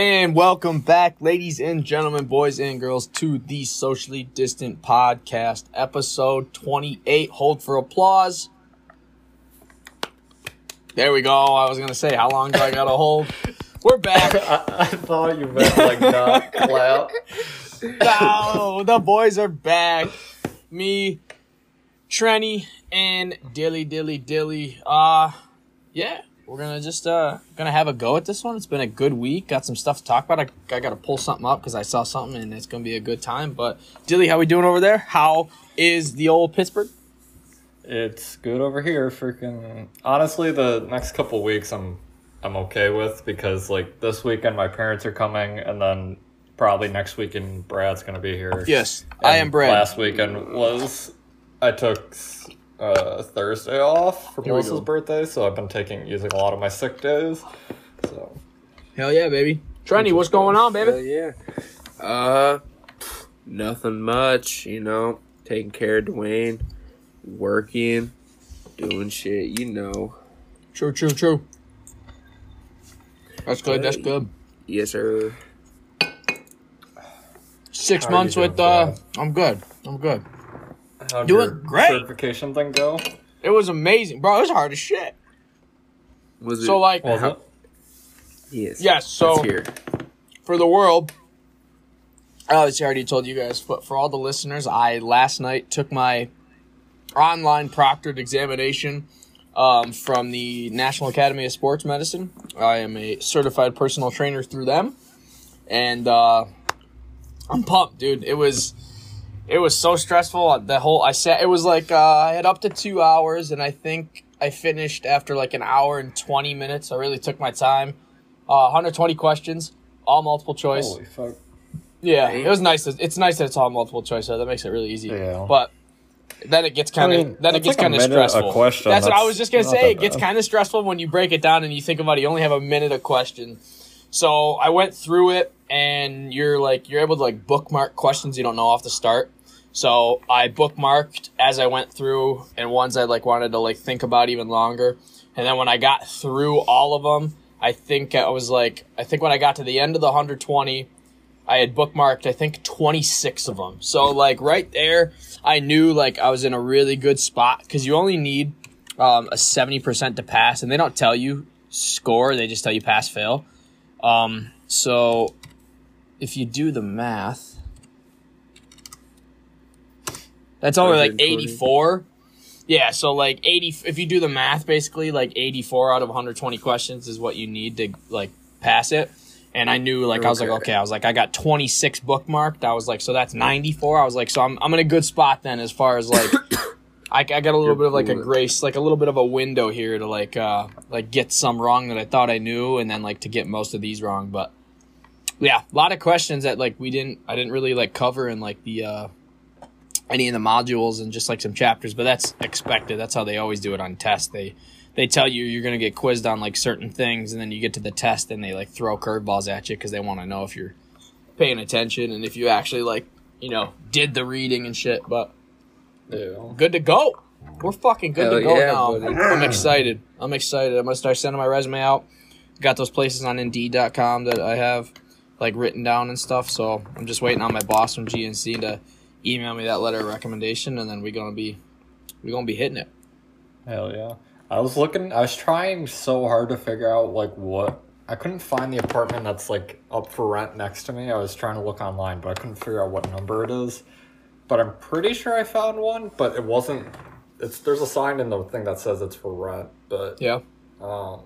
And welcome back, ladies and gentlemen, boys and girls, to the Socially Distant Podcast, episode 28. Hold for applause. There we go. I was going to say, how long do I got to hold? We're back. I, I thought you meant like not clap. No, the boys are back. Me, Trenny, and Dilly Dilly Dilly. Uh, yeah, we're gonna just uh gonna have a go at this one. It's been a good week. Got some stuff to talk about. I, I got to pull something up because I saw something and it's gonna be a good time. But Dilly, how we doing over there? How is the old Pittsburgh? It's good over here. Freaking honestly, the next couple weeks I'm I'm okay with because like this weekend my parents are coming and then probably next weekend Brad's gonna be here. Yes, I am Brad. Last weekend was I took uh, Thursday off for Here we Melissa's birthday, so I've been taking using a lot of my sick days. So Hell yeah, baby. Trenny, what's going on, baby? Hell baby? yeah. Uh, nothing much, you know. Taking care of Dwayne, working, doing shit, you know. True, true, true. That's good. That's good. Yes, sir. Six How months with doing, uh, Brad? I'm good. I'm good. How'd Doing your great. certification thing go? It was amazing, bro. It was hard as shit. Was it? So like, Was it? yes. yes. So Let's for the world, I obviously already told you guys, but for all the listeners, I last night took my online proctored examination um, from the National Academy of Sports Medicine. I am a certified personal trainer through them, and uh, I'm pumped, dude. It was. It was so stressful. The whole I sat. It was like uh, I had up to two hours, and I think I finished after like an hour and twenty minutes. I really took my time. Uh, 120 questions, all multiple choice. Holy fuck. Yeah, Damn. it was nice. It's nice that it's all multiple choice. So that makes it really easy. Yeah. But then it gets kind of I mean, then it gets like kind of minute a stressful. question. That's, what I was just gonna say. It gets kind of stressful when you break it down and you think about it. You only have a minute a question. So I went through it, and you're like you're able to like bookmark questions you don't know off the start. So I bookmarked as I went through, and ones I like wanted to like think about even longer. And then when I got through all of them, I think I was like, I think when I got to the end of the 120, I had bookmarked, I think, 26 of them. So, like, right there, I knew, like, I was in a really good spot because you only need um, a 70% to pass, and they don't tell you score, they just tell you pass fail. Um, so, if you do the math, that's only like 84. Yeah, so like 80 if you do the math basically like 84 out of 120 questions is what you need to like pass it. And I knew like I was like Okay. okay, I was like I got 26 bookmarked. I was like so that's 94. I was like so I'm I'm in a good spot then as far as like I, I got a little You're bit of like a grace, like a little bit of a window here to like uh like get some wrong that I thought I knew and then like to get most of these wrong, but yeah, a lot of questions that like we didn't I didn't really like cover in like the uh any of the modules and just like some chapters, but that's expected. That's how they always do it on tests. They they tell you you're going to get quizzed on like certain things and then you get to the test and they like throw curveballs at you cuz they want to know if you're paying attention and if you actually like, you know, did the reading and shit, but Yeah. good to go. We're fucking good to go yeah, now. buddy. I'm excited. I'm excited. I'm gonna start sending my resume out. Got those places on Indeed.com that I have like written down and stuff. So I'm just waiting on my boss from GNC to email me that letter of recommendation, and then we're gonna be we're gonna be hitting it. Hell yeah. I was looking I was trying so hard to figure out like what I couldn't find the apartment that's like up for rent next to me. I was trying to look online, but I couldn't figure out what number it is. But I'm pretty sure I found one, but it wasn't it's there's a sign in the thing that says it's for rent, but Yeah. um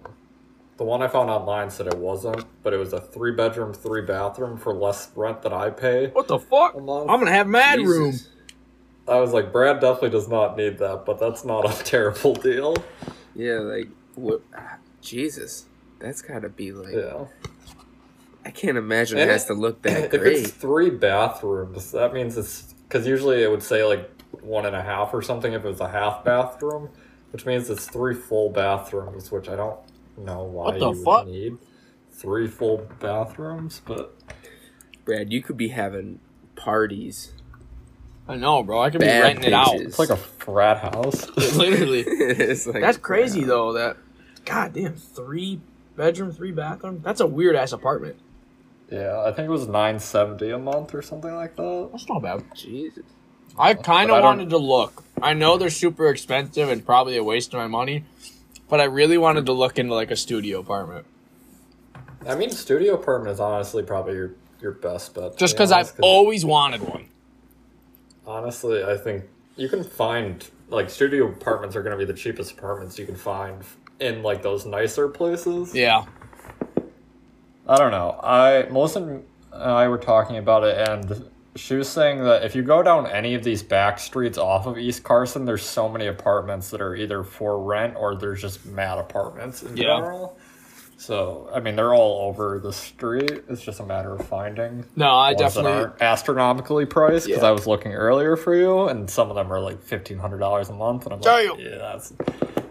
the one I found online said it wasn't, but it was a three bedroom, three bathroom for less rent that I pay. What the fuck? I'm gonna have mad Jesus. room. I was like, Brad definitely does not need that, but that's not a terrible deal. Yeah, like, what? Jesus. That's gotta be like. Yeah. I can't imagine And it has to look that if great. it's three bathrooms, that means it's because usually it would say like one and a half or something if it was a half bathroom, which means it's three full bathrooms, which I don't know why What the you fuck? would need three full bathrooms, but Brad, you could be having parties. I know, bro. I could be Bad renting it out. bitches. it's like a frat house. Literally. it's like That's crazy though. That, goddamn three bedroom, three bathroom. That's a weird ass apartment. Yeah, I think it was nine seventy a month or something like that. That's not bad. Jesus. I kind But I of don't- wanted to look. I know they're super expensive and probably a waste of my money, but I really wanted to look into like a studio apartment. I mean, studio apartment is honestly probably your your best bet. Just because honest, I've always wanted one. honestly, I think you can find like studio apartments are going to be the cheapest apartments you can find in like those nicer places. Yeah. I don't know. I Melissa and I were talking about it, and she was saying that if you go down any of these back streets off of East Carson, there's so many apartments that are either for rent or there's just mad apartments in Yeah. general. So I mean, they're all over the street. It's just a matter of finding. No, I definitely. astronomically priced because Yeah. I was looking earlier for you, and some of them are like fifteen hundred dollars a month, and I'm like, yeah, that's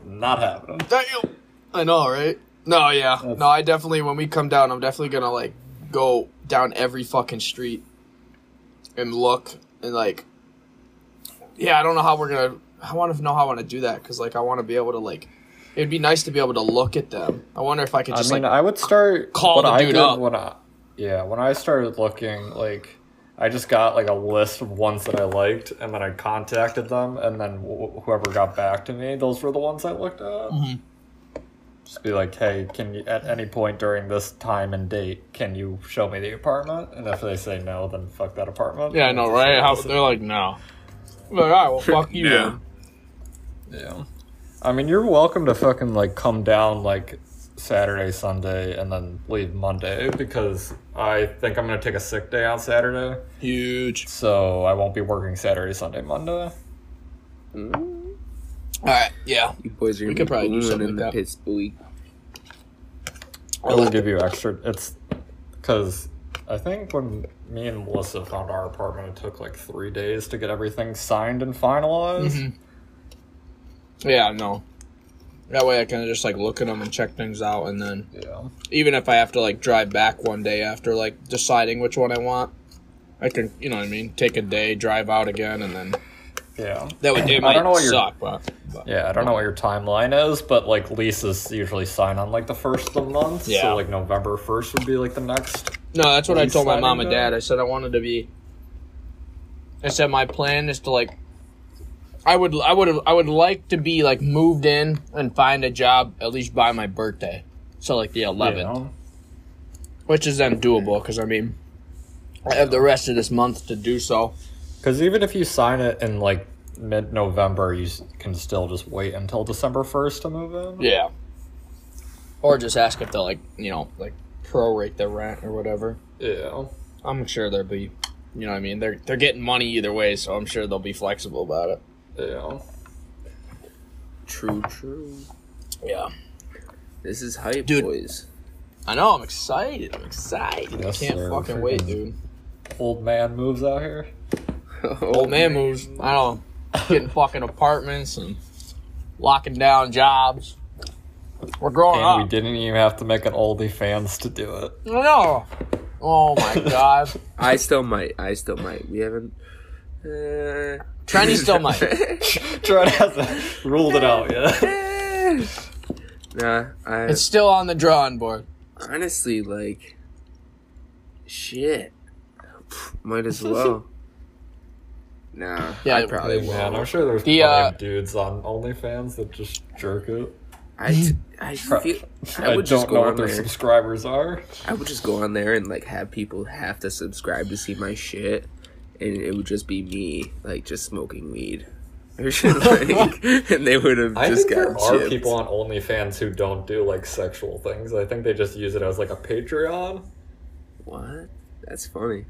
not happening. Damn. I know, right? No, yeah. That's- No, I definitely, when we come down, I'm definitely going to like go down every fucking street and look and like, yeah, I don't know how we're to, I want to know how I want to do that because like I want to be able to like, it'd be nice to be able to look at them. I wonder if I could just I mean, like, I would start call the I dude up. when I yeah when I started looking like I just got like a list of ones that I liked and then I contacted them and then wh- whoever got back to me those were the ones I looked at. Mhm. Just be like, hey, can you at any point during this time and date can you show me the apartment? And if they say no, then fuck that apartment. yeah, I know, right? How they're like, no. I'm like, all right, well, fuck you. No. then. Yeah. I mean, you're welcome to fucking like come down like Saturday, Sunday, and then leave Monday because I think I'm gonna take a sick day on Saturday, Huge. so I won't be working Saturday, Sunday, Monday. Mm, All right, yeah. you boys are We gonna could be probably do something in like the that. pits buoy. It'll give you extra. It's because I think when me and Melissa found our apartment, it took like three days to get everything signed and finalized. Mhm. Yeah, no. That way I can just like look at them and check things out, and then Yeah. even if I have to like drive back one day after like deciding which one I want, I can, you know what I mean, take a day, drive out again, and then Yeah. that would it I don't know what your- suck, but, but Yeah, I don't know what your timeline is, but like leases usually sign on like the first of the month. Yeah. So like November first would be like the next. no, that's what I told my mom and day? dad. I said I wanted to be. I said my plan is to like. I would I would I would like to be like moved in and find a job at least by my birthday, so like the 11th. Yeah. which is then doable because I mean, I have the rest of this month to do so. Because even if you sign it in like mid November, you can still just wait until December first to move in. Yeah. Or just ask if they'll like you know like prorate the rent or whatever. Yeah. I'm sure they'll be, you know what I mean. They're they're getting money either way, so I'm sure they'll be flexible about it. Yeah. True, true. Yeah. This is hype, Dude. boys. I know. I'm excited. I'm excited. Yes, I can't sir. fucking wait, dude. Old man moves out here. Old man moves. I don't know. Getting fucking apartments and locking down jobs. We're growing And we didn't even have to make an OnlyFans to do it. No. Oh my god. I still might. I still might. We haven't. Uh, Trendy still might. Trent hasn't ruled it out yet. nah, I It's still on the drawing board. honestly like. Shit. Might as well. Nah. Yeah, I probably Hey, will. man, I'm sure there's The, plenty uh, of dudes on OnlyFans that just jerk it. I, I feel. I I, would just don't go know on what their there. subscribers are. I would just go on there and like have people have to subscribe to see my shit, and it would just be me like just smoking weed, or shit like, and they would have I just think there got are chipped. people on OnlyFans who don't do like sexual things. I think they just use it as like a Patreon. What? That's funny.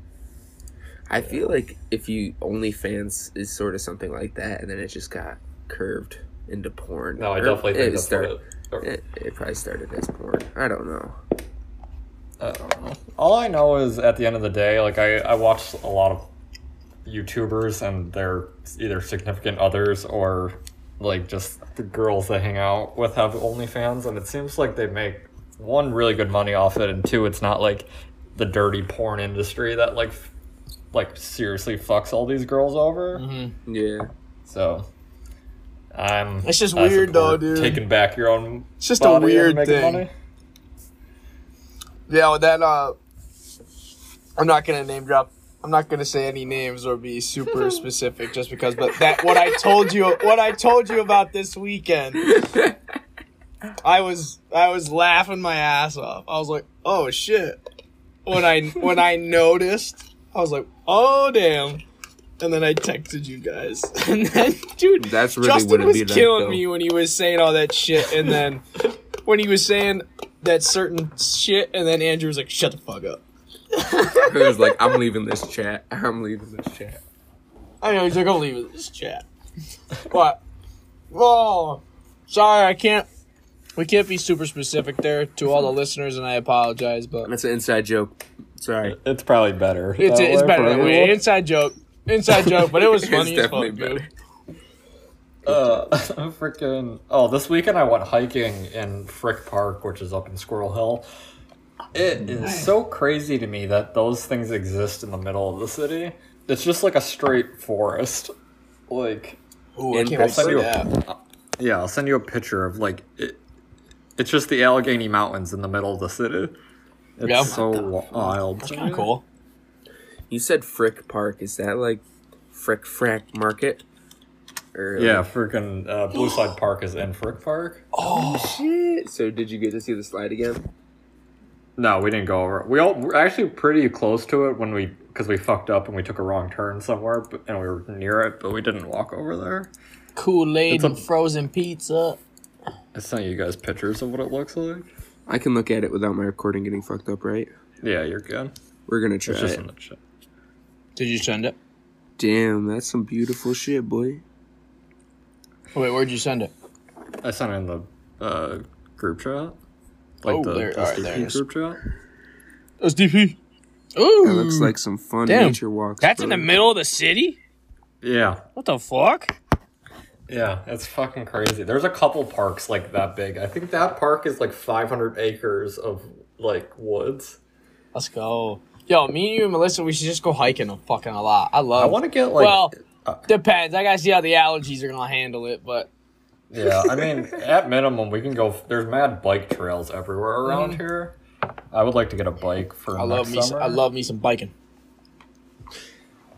I feel like if you OnlyFans is sort of something like that, and then it just got curved into porn. No, I Or definitely think it that's started. what it. It, it probably started as porn. I don't know. Uh, I don't know. All I know is at the end of the day, like I, I watch a lot of YouTubers and their either significant others or like just the girls they hang out with have OnlyFans, and it seems like they make one really good money off it, and two, it's not like the dirty porn industry that like f- like seriously fucks all these girls over. Mm-hmm. Yeah. So. I'm. It's just I weird, though, dude. Taking back your own. It's just a body and weird thing. money. Yeah, with that uh I'm not gonna name drop. I'm not gonna say any names or be super specific just because. But that what I told you, what I told you about this weekend, I was I was laughing my ass off. I was like, oh shit. When I when I noticed, I was like, oh damn. And then I texted you guys, and then dude, That's really Justin was be like, killing though. me when he was saying all that shit, and then when he was saying that certain shit, and then Andrew was like, "Shut the fuck up." he was like, I'm leaving this chat. I'm leaving this chat. I know he's like, "I'm leaving this chat." But oh, sorry, I can't. We can't be super specific there to all the listeners, and I apologize, but That's an inside joke. Sorry. It's probably better. it's that it's better for that way. Inside joke, inside joke, but it was It's funny as definitely fuck, dude. better. Uh, freaking. Oh, this weekend I went hiking in Frick Park, which is up in Squirrel Hill. It is so crazy to me that those things exist in the middle of the city. It's just like a straight forest. Like, Ooh, I can't I'll send you that. a, yeah, I'll send you a picture of like it. It's just the Allegheny Mountains in the middle of the city. It's Yeah. so wild. That's kind of cool. You said Frick Park. Is that like Frick Frack Market? Or Yeah, like- freaking uh, Blue Slide Park is in Frick Park. Oh, shit. So did you get to see the slide again? No, we didn't go over. it. We all we're actually pretty close to it when we because we fucked up and we took a wrong turn somewhere, but, and we were near it, but we didn't walk over there. Kool Aid It's a- and frozen pizza. I sent you guys pictures of what it looks like. I can look at it without my recording getting fucked up, right? Yeah, you're good. We're gonna try It's just it. in. Did you send it? Damn, that's some beautiful shit, boy. Wait, where'd you send it? I sent it in the uh, group chat, like Oh, the there- alright, there it SDP group chat. SDP. Ooh, That looks like some fun Damn. nature walks. that's in the middle of the city. Yeah, What the fuck? Yeah, it's fucking crazy. There's a couple parks like that big. I think that park is like 500 acres of like woods. Let's go. Yo, me and you and Melissa, we should just go hiking a fucking a lot. I love. I want to get like. well, uh, depends. I gotta see how the allergies are gonna handle it, but Yeah, I mean, at minimum, we can go. There's mad bike trails everywhere around here. I would like to get a bike for Mm-hmm. I love next me. Some, summer. I love me some biking.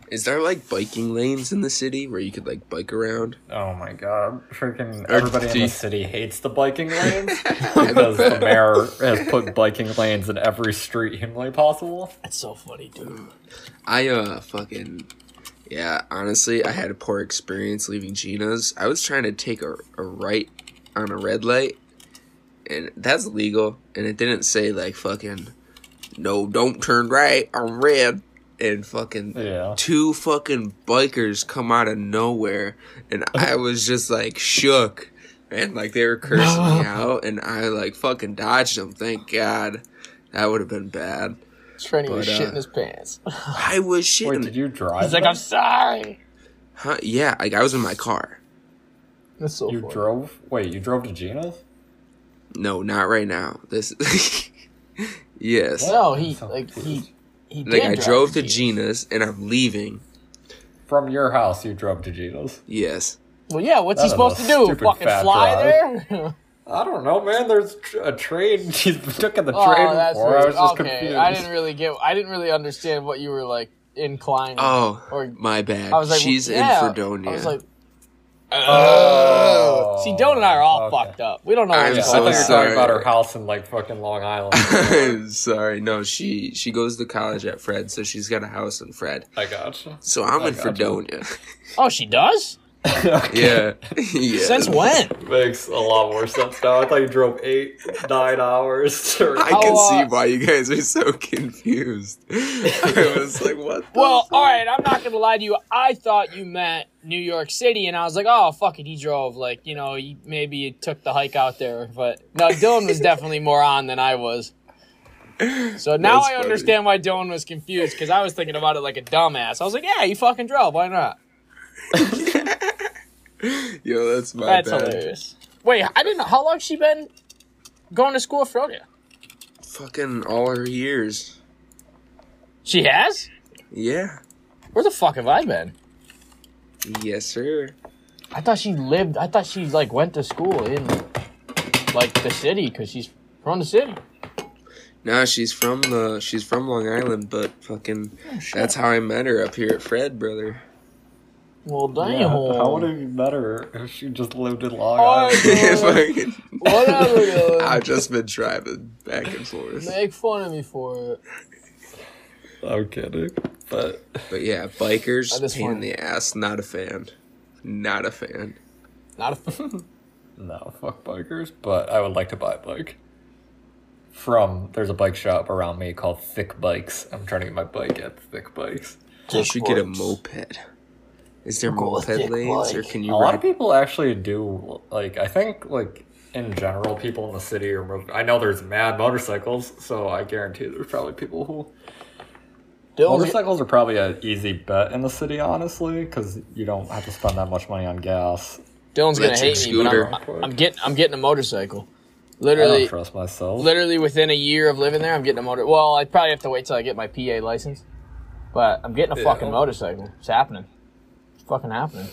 Is there like biking lanes in the city where you could like bike around? Oh my god, freaking Or everybody in do the city hates the biking lanes because the mayor has put biking lanes in every street humanly possible. That's so funny, dude. I uh fucking yeah. Honestly, I had a poor experience leaving Gina's. I was trying to take a, a right on a red light, and that's legal. And it didn't say like fucking no, don't turn right on red. And fucking Yeah. two fucking bikers come out of nowhere, and I was just like shook, and like they were cursing me out, and I like fucking dodged them. Thank God, that would have been bad. Training was But, uh, shit in his pants. I was shitting. Wait, did you drive? He's like. I'm sorry. Huh? Yeah, like I was in my car. That's so You funny. drove? Wait, you drove to Gina's? No, not right now. This. yes. No, he like he confused. He Like I drove to Gina's. Gina's and I'm leaving. From your house, you drove to Gina's. Yes. Well, yeah. What's he That was supposed to do? Fucking fly drive. there? I don't know, man. There's a train. She's took the oh, train that's before. I was just okay. confused. I didn't really get. I didn't really understand what you were like inclined. Oh, Or- my bad. I was like, She's yeah. in Fredonia. I was like, Oh. see, Don and I are all Okay. fucked up. We don't know. I'm so going you were sorry. talking about her house in like fucking Long Island. Sorry, no. She she goes to college at Fred, so she's got a house in Fred. I gotcha. So I'm I in gotcha. Fredonia. Oh, she does. yeah. yeah. Since when? Makes a lot more sense now. I thought you drove eight, nine hours. To... I How, can uh, see why you guys are so confused. I was like, what? the Well, fuck? all right. I'm not gonna lie to you. I thought you meant New York City, and I was like, oh fuck it, he drove. Like, you know, he, maybe he took the hike out there. But no, Dylan was definitely more on than I was. So now That's I funny. understand why Dylan was confused because I was thinking about it like a dumbass. I was like, yeah, you fucking drove. Why not? Yo, that's my That's bad. hilarious. Wait, I didn't know how long she been going to school for you. Fucking all her years. She has. Yeah. Where the fuck have I been? Yes, sir. I thought she lived. I thought she like went to school in like the city because she's from the city. Nah, she's from the she's from Long Island, but fucking oh, that's how I met her up here at Fred, brother. Well, damn. Yeah, how would it be better if she just lived in Long Oh, Island? Fucking- Whatever. I've just been driving back and forth. Make fun of me for it. I'm kidding, but But yeah, bikers, That is pain in the ass. Not a fan. Not a fan. Not a. Fan. no, fuck bikers. But I would like to buy a bike. From there's a bike shop around me called Thick Bikes. I'm trying to get my bike at Thick Bikes. You should get a moped. Is there Go moped thick lanes, or bike. can A you lot of people actually do like I think like in general people in the city are mov- I know there's mad motorcycles, so I guarantee there's probably people who Dylan's, motorcycles are probably an easy bet in the city, honestly, because you don't have to spend that much money on gas. Dylan's gonna Electric hate me, but I'm. I'm getting I'm getting a motorcycle. I don't Literally, trust myself. literally within a year of living there, I'm getting a motor. Well, I probably have to wait till I get my PA license, but I'm getting a Yeah. fucking motorcycle. It's happening. It's fucking happening.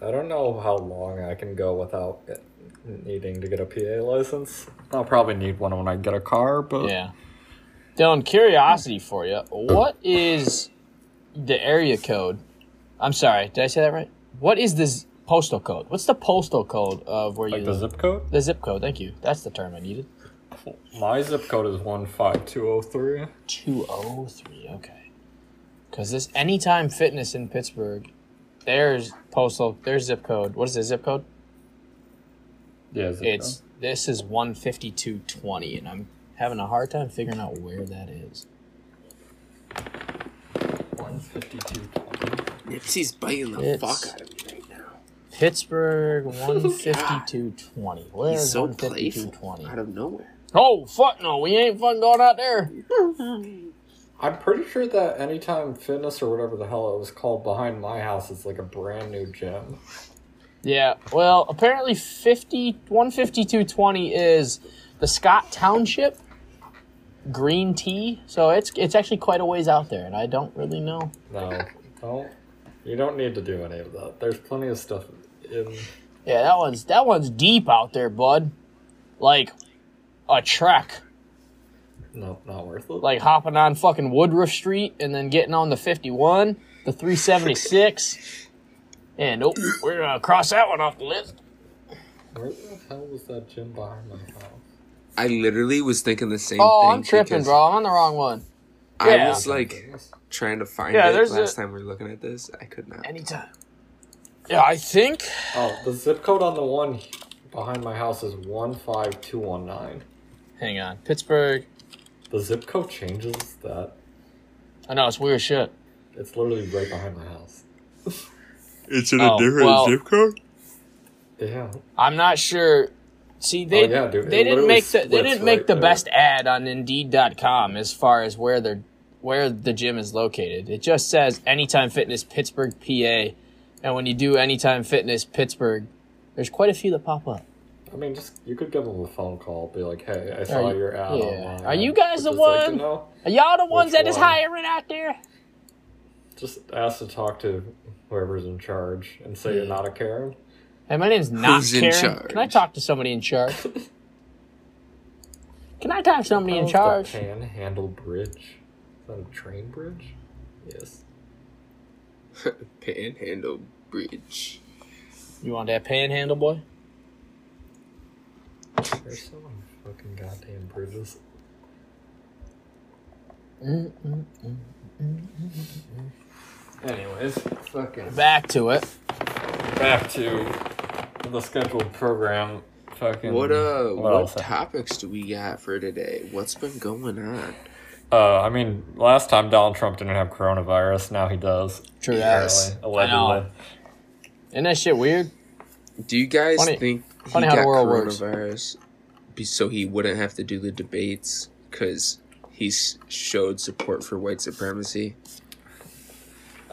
I don't know how long I can go without it- needing to get a PA license. I'll probably need one when I get a car, but Yeah. Dylan, curiosity for you. Oh. What is the area code? I'm sorry, did I say that right? What is this postal code? What's the postal code of where like you Like the live? zip code. The zip code. Thank you. That's the term I needed. My zip code is one five two zero three. 203. Okay. Because this Anytime Fitness in Pittsburgh, there's postal, there's zip code. What is the zip code? Yeah, zip It's this is 15220, and I'm having a hard time figuring out where that is. one fifty two twenty. Nipsey's biting the It's- fuck out of me right now. Pittsburgh 15220. Where's He's so playful 15220? out of nowhere. Oh fuck no, we ain't fucking going out there. I'm pretty sure that Anytime Fitness or whatever the hell it was called behind my house is like a brand new gym. Yeah, well, apparently 50 15220 is the Scott Township Green Tree. So it's it's actually quite a ways out there and I don't really know. No, don't. You don't need to do any of that. There's plenty of stuff in. Yeah, that one's that one's deep out there, bud. Like a trek. No, not worth it. Like hopping on fucking Woodruff Street and then getting on the 51, the 376. And oh, we're gonna cross that one off the list. Where the hell was that gym behind my house? I literally was thinking the same oh, thing. Oh, thing. I'm tripping, bro. I'm on the wrong one. I Yeah. was like trying to find Yeah, it last a- time we were looking at this. I could not. Anytime. Yeah, I think. Oh, the zip code on the one behind my house is one five two one nine. Hang on, Pittsburgh. The zip code changes that. I know it's weird shit. It's literally right behind my house. It's in a Oh, different well- zip code. Yeah. I'm not sure. See, oh, they Oh, yeah, dude, it they didn't make the they didn't make right the there. best ad on Indeed.com as far as where they're where the gym is located. It just says Anytime Fitness Pittsburgh, PA, and when you do Anytime Fitness Pittsburgh, there's quite a few that pop up. I mean, just you could give them a phone call, be like, "Hey, I saw you- your ad yeah. online." Are you guys the like one? know." Are y'all the ones that is one? hiring out there? Just ask to talk to whoever's in charge and say you're not a Karen. Hey, my name's not Who's in Karen. charge? Can I talk to somebody in charge? Can I talk to somebody in How's charge? The Panhandle Bridge. Is that a train bridge? Yes. Panhandle Bridge. You want that panhandle, boy? There's so many fucking goddamn bridges. Anyways, fucking Back to it. back to the scheduled program. Fucking What uh what, else? topics do we got for today? What's been going on? Uh, I mean, last time Donald Trump didn't have coronavirus. Now he does. True Yes. that. I know. allegedly. Isn't that shit weird? Do you guys Funny- think he funny how the got world works. coronavirus be so he wouldn't have to do the debates because he showed support for white supremacy?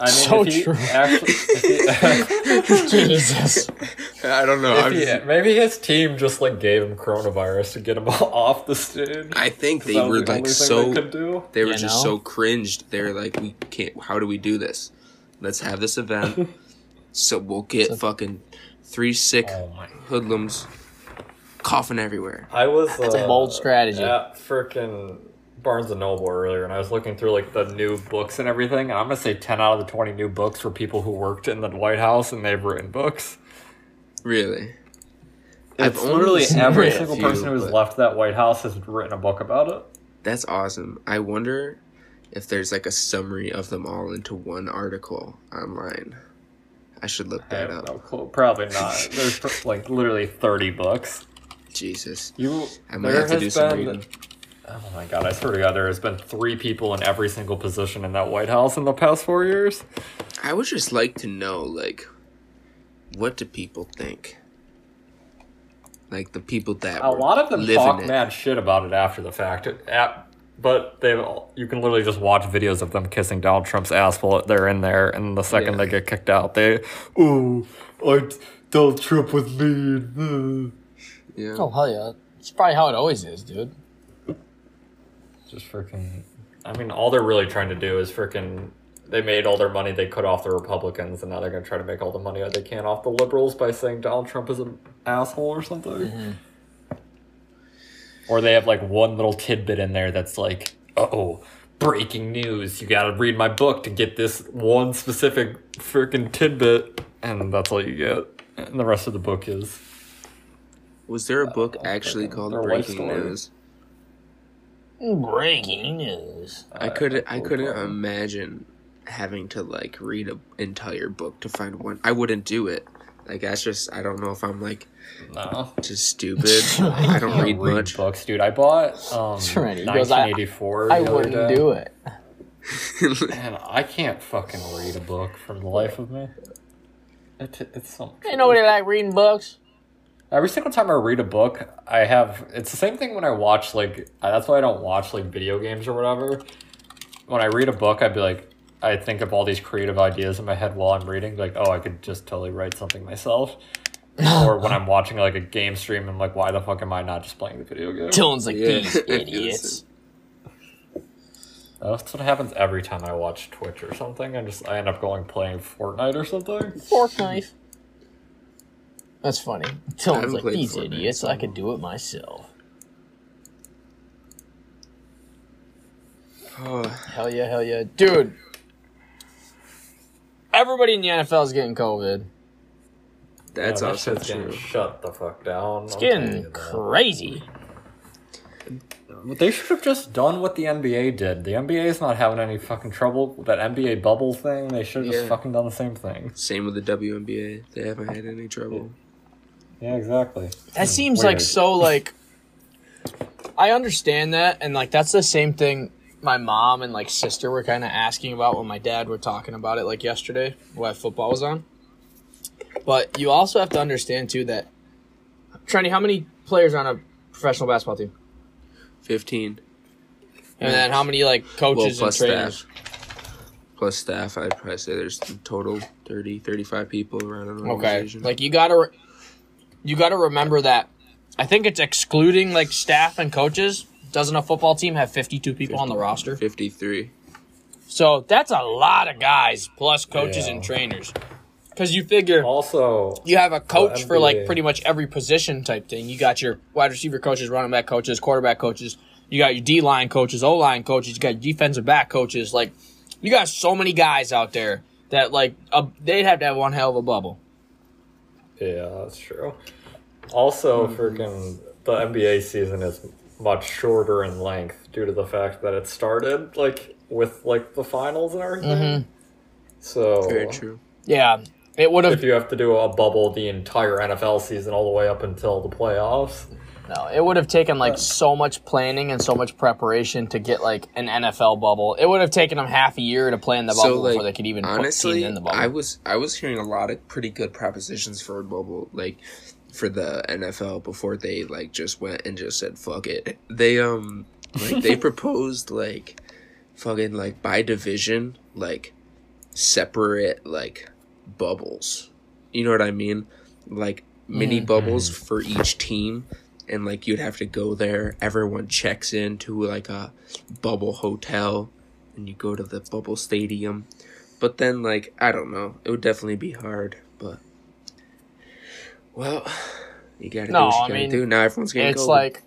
I mean, So if true. Actually, if he, Jesus. I don't know. if he- just- maybe his team just like gave him coronavirus to get him off the stage. I think they were the like so they they were You just know? so cringed. They're like, we can't. How do we do this? Let's have this event. so we'll get fucking three sick Oh my! hoodlums coughing everywhere. I was. That's a bold uh, strategy. At freaking Barnes and Noble earlier, and I was looking through like the new books and everything. And I'm gonna say ten out of the twenty new books were people who worked in the White House and they've written books. Really? I've It's only literally every a single few, person who's but- left that White House has written a book about it. That's awesome. I wonder if there's like a summary of them all into one article online. I should look I that have up. no clue. Probably not. There's like literally thirty books. Jesus. You. I might there have to has do some been- reading. Oh my god! I swear to God, there has been three people in every single position in that White House in the past four years. I would just like to know, like, what do people think? Like the people that A were lot of them talk mad shit about it after the fact. At, but they you can literally just watch videos of them kissing Donald Trump's ass while they're in there, and the second Yeah. they get kicked out, they oh, I Donald Trump was mean. Yeah. Oh hell yeah! It's probably how it always is, dude. Just freaking. I mean, all they're really trying to do is freaking. They made all their money they could off the Republicans, and now they're gonna try to make all the money they can off the liberals by saying Donald Trump is an asshole or something. Mm-hmm. Or they have like one little tidbit in there that's like, oh, breaking news. You gotta read my book to get this one specific freaking tidbit, and that's all you get. And the rest of the book is. Was there a book actually called Or a Breaking story. News? Breaking news. I couldn't. I couldn't problem. imagine having to like read an entire book to find one. I wouldn't do it. Like that's just. I don't know if I'm like No. just stupid. I don't can't read much. books, dude. I bought um, Serenity. He goes, I- 1984. I wouldn't day, do it. And I can't fucking read a book for the life of me. It, it's so much Ain't nobody like reading books. Every single time I read a book, I have. It's the same thing when I watch like. That's why I don't watch like video games or whatever. When I read a book, I'd be like, I think of all these creative ideas in my head while I'm reading. Like, oh, I could just totally write something myself. or when I'm watching like a game stream, I'm like, why the fuck am I not just playing the video game? Dylan's like Yeah. these idiots. That's what happens every time I watch Twitch or something. I just I end up going playing Fortnite or something. Fork knife. That's funny. Dylan's haven't like these Fortnite, idiots. I could do it myself. Oh, Hell yeah, hell yeah, dude. Everybody in the NFL is getting COVID. that's Yeah, that also true. Shut the fuck down. It's I'll tell you getting crazy. They should have just done what the NBA did. The NBA is not having any fucking trouble with that NBA bubble thing. They should have Yeah. just fucking done the same thing. Same with the WNBA. They haven't had any trouble. Yeah, exactly. That hmm, seems like so like I understand that and like that's the same thing my mom and like sister were kind of asking about when my dad were talking about it like yesterday while football was on. But you also have to understand too that Trendy, how many players are on a professional basketball team? Fifteen. And then how many like Well, coaches and plus trainers? staff. Plus staff, I'd probably say there's in total 30, 35 people around an Okay. Like you got to re- you got to remember that I think it's excluding like staff and coaches. Doesn't a football team have 52 people on the roster? 53. So that's a lot of guys plus coaches Yeah. and trainers. Because you figure Also, you have a coach for like pretty much every position type thing. You got your wide receiver coaches, running back coaches, quarterback coaches. You got your D line coaches, O line coaches. You got your defensive back coaches. Like you got so many guys out there that like uh, they'd have to have one hell of a bubble. Yeah, that's true. Also, hmm. freaking the NBA season is much shorter in length due to the fact that it started like with like the finals and everything. Mm-hmm. So Very true. Yeah, it would have. if you have to do a bubble the entire NFL season all the way up until the playoffs, no, it would have taken like so much planning and so much preparation to get like an NFL bubble. It would have taken them half a year to plan the bubble So, like, before they could even put honestly, teams in the bubble. I was I was hearing a lot of pretty good propositions for a bubble, like for the NFL before they like just went and just said fuck it. They um like they proposed like fucking like by division like separate like bubbles. You know what I mean? Like mini bubbles for each team and like you'd have to go there. Everyone checks into like a bubble hotel and you go to the bubble stadium. But then like I don't know, it would definitely be hard, but well, You gotta No, do what you I gotta mean, do. Now everyone's gonna It's go. like,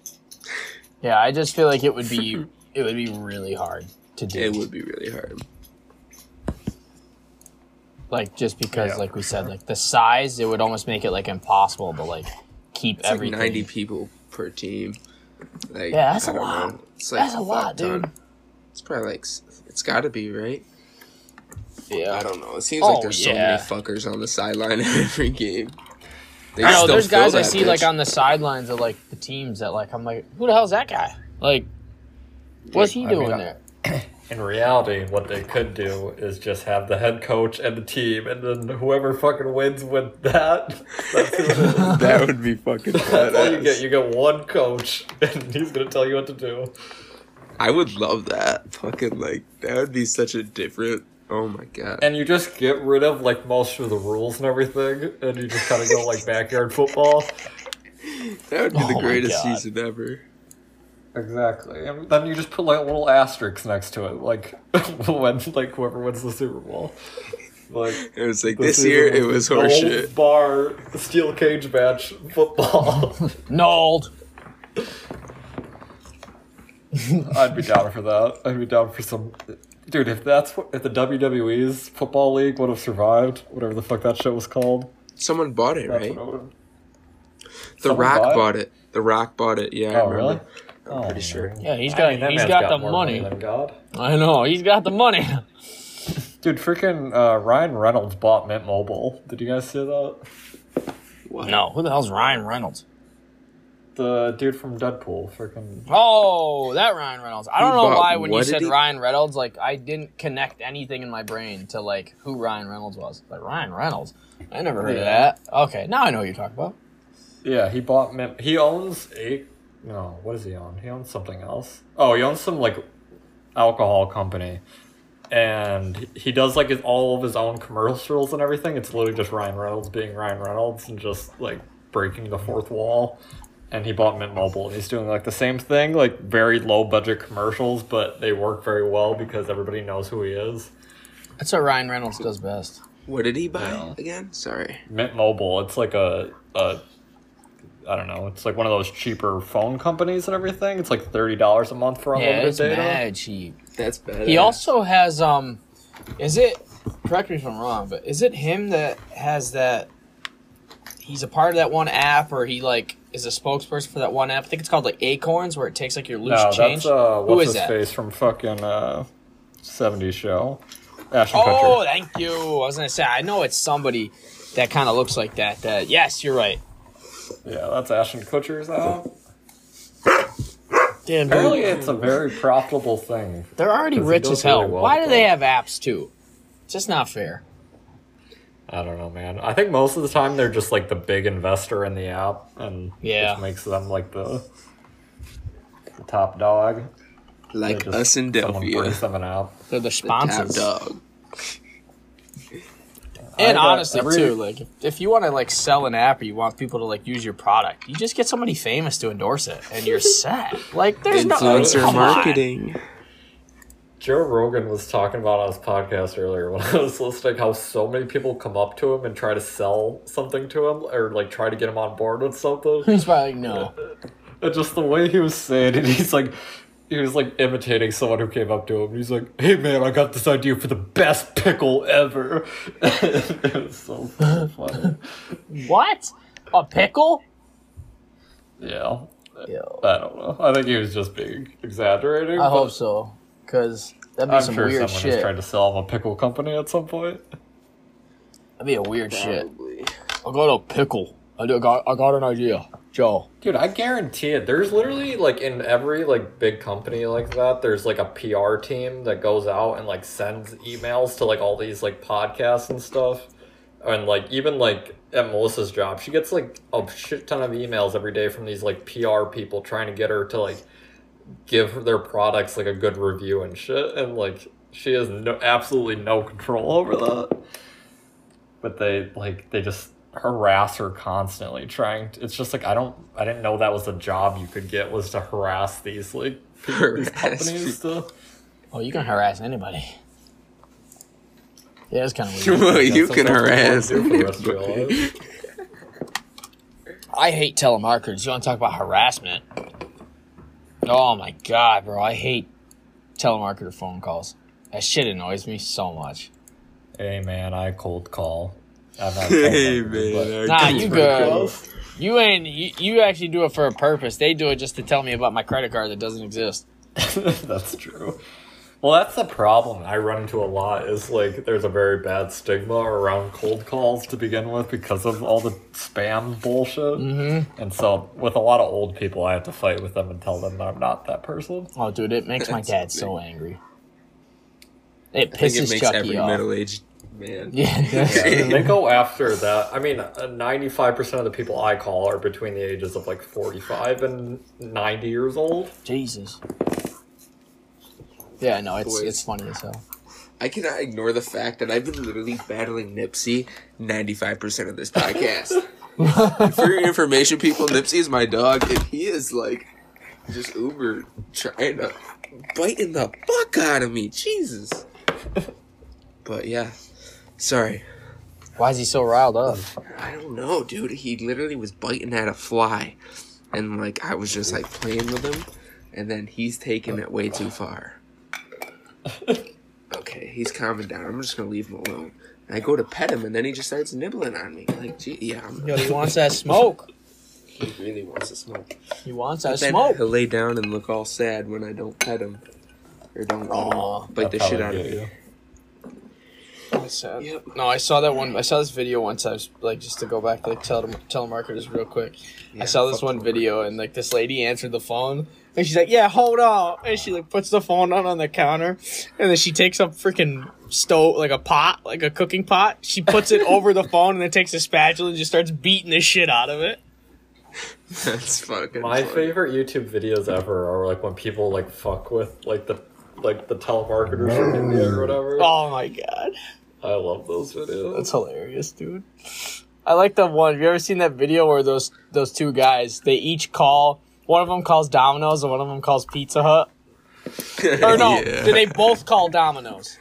yeah, I just feel like it would be it would be really hard to do. it would be really hard. like just because, Yeah, like we for said, like the size, it would almost make it like impossible to like keep It's like ninety people per team. Like Yeah, that's I a lot. know. It's like That's a lot, ton. dude. It's probably like it's got to be right. Yeah, I don't know. It seems Oh, like there's yeah. so many fuckers on the sideline every game. They I know there's guys I see like on the sidelines of like the teams that like I'm like, who the hell's that guy? Like, what's he I doing mean, there? In reality, what they could do is just have the head coach and the team, and then whoever fucking wins with that, that's who it is. that would be fucking That's all you get. You get one coach, and he's gonna tell you what to do. I would love that. Fucking like that would be such a different. Oh my god. And you just get rid of like most of the rules and everything, and you just kind of go like backyard football. That would be Oh the greatest season ever. Exactly. And then you just put like little asterisks next to it, like when like whoever wins the Super Bowl. Like It was like this this year it was the old horseshit. Bar steel cage match football. Nold. I'd be down for that. I'd be down for some. Dude, if that's what, if the WWE's football league would have survived, whatever the fuck that shit was called, Someone bought it, right? it. The Someone Rock bought it? bought it. The Rock bought it. Yeah, Oh, remember. really? I'm pretty sure. Yeah, he's I got mean, that he's man's got, the more money. than God. I know he's got the money. Dude, freaking uh, Ryan Reynolds bought Mint Mobile. Did you guys see that? What? no, who the hell's Ryan Reynolds? The dude from Deadpool, freaking. Oh, that Ryan Reynolds. I don't He know why when you said he- Ryan Reynolds, like I didn't connect anything in my brain to like who Ryan Reynolds was. Like Ryan Reynolds, I never heard Yeah. of that. Okay, now I know what you're talking about. Yeah, he bought Mint. He owns a. No, what does he own? He owns something else. Oh, he owns some like alcohol company, and he does like his, all of his own commercials and everything. It's literally just Ryan Reynolds being Ryan Reynolds and just like breaking the fourth wall. And he bought Mint Mobile, and he's doing like the same thing, like very low budget commercials, but they work very well because everybody knows who he is. That's what Ryan Reynolds does best. What did he buy Yeah. again? Sorry. Mint Mobile, it's like a, a I don't know, it's like one of those cheaper phone companies and everything. It's like thirty dollars a month for Yeah, unlimited it's data. mad cheap. That's bad. He also has um, is it? Correct me if I'm wrong, but is it him that has that? He's a part of that one app, or he like is a spokesperson for that one app. I think it's called like Acorns, where it takes like your loose No, change. that's uh, Who what's is his that? face from fucking uh, '70s show, Ashton Oh, Kutcher. thank you. I was gonna say I know it's somebody that kind of looks like that. That yes, you're right. Yeah, that's Ashton Kutcher's app. Damn, Apparently, it's a very profitable thing. they're already rich as hell. really well Why with do they have apps too? It's just not fair. I don't know, man. I think most of the time they're just like the big investor in the app, and Yeah. which makes them like the, the top dog. Like just- us in someone Delphia. brings them an app. They're the The top dog. And I honestly, every- too, like if, if you want to like sell an app or you want people to like use your product, you just get somebody famous to endorse it, and you're set. Like there's no Influencer come on. marketing. Joe Rogan was talking about on his podcast earlier when I was listening how so many people come up to him and try to sell something to him or like try to get him on board with something. He's probably like, no. and just the way he was saying it, he's like he was like imitating someone who came up to him. He's like, "Hey man, I got this idea for the best pickle ever." it was so fucking funny. What? A pickle? Yeah, Yo. I don't know. I think he was just being exaggerating. I hope so, because that'd be I'm some sure weird someone shit. tried to sell him a pickle company at some point. That'd be a weird shit. Probably. I got a pickle. I got I got an idea, Joe. Dude, I guarantee it. There's literally like in every like big company like that, there's like a PR team that goes out and like sends emails to like all these like podcasts and stuff. And like even like at Melissa's job, she gets like a shit ton of emails every day from these like PR people trying to get her to like give their products like a good review and shit. And like she has no absolutely no control over that. But they like they just harass her constantly trying to, it's just like i don't i didn't know that was a job you could get was to harass these like pe- these Harass companies to Oh, you can harass anybody. Yeah, it's kind of weird. Well, you can what you wanna harass do for the rest of your anybody. I hate telemarketers. You want to talk about harassment? Oh my god, bro! I hate telemarketer phone calls. That shit annoys me so much. Hey man, I cold call. I'm not Hey telemarketer, man, Nah, you good. close. You ain't. You, you actually do it for a purpose. They do it just to tell me about my credit card that doesn't exist. but- that's true. Well, that's the problem I run into a lot. Is like there's a very bad stigma around cold calls to begin with because of all the spam bullshit. Mm-hmm. And so, with a lot of old people, I have to fight with them and tell them that I'm not that person. Oh, dude, it makes my dad so angry. It I think pisses it makes Chucky every off. middle-aged man. Yeah, Yeah, they go after that. I mean, uh, ninety-five percent of the people I call are between the ages of like forty-five and ninety years old. Jesus. Yeah, no, it's Boys. it's funny as hell. I cannot ignore the fact that I've been literally battling Nipsey 95% of this podcast. For your information, people, Nipsey is my dog, and he is like just uber trying to biting the fuck out of me. Jesus. But yeah, sorry. Why is he so riled up? I don't know, dude. He literally was biting at a fly, and like I was just like playing with him, and then he's taking it way too far. Okay, he's calming down. I'm just gonna leave him alone. And I go to pet him, and then he just starts nibbling on me. Like, gee, yeah, I'm, Yo, he wants that smoke. he really wants to smoke. He wants that Then smoke. he'll lay down and look all sad when I don't pet him or don't Aw. bite the shit out of get me. You. That's sad. Yep. No, I saw that one. I saw this video once. I was like, just to go back to like tele- telemarketers real quick. I saw this one video, and like this lady answered the phone, and she's like, "Yeah, hold on," and she like puts the phone down on the counter, and then she takes a freaking stove like a pot, like a cooking pot. She puts it over the phone, and then takes a spatula and just starts beating the shit out of it. That's fucking. My funny. favorite YouTube videos ever are like when people like fuck with like the like the telemarketers from India or whatever. Oh my god. I love those videos. That's hilarious, dude. I like the one. Have you ever seen that video where those those two guys they each call? One of them calls Domino's and one of them calls Pizza Hut. Or no, Yeah. they both call Domino's.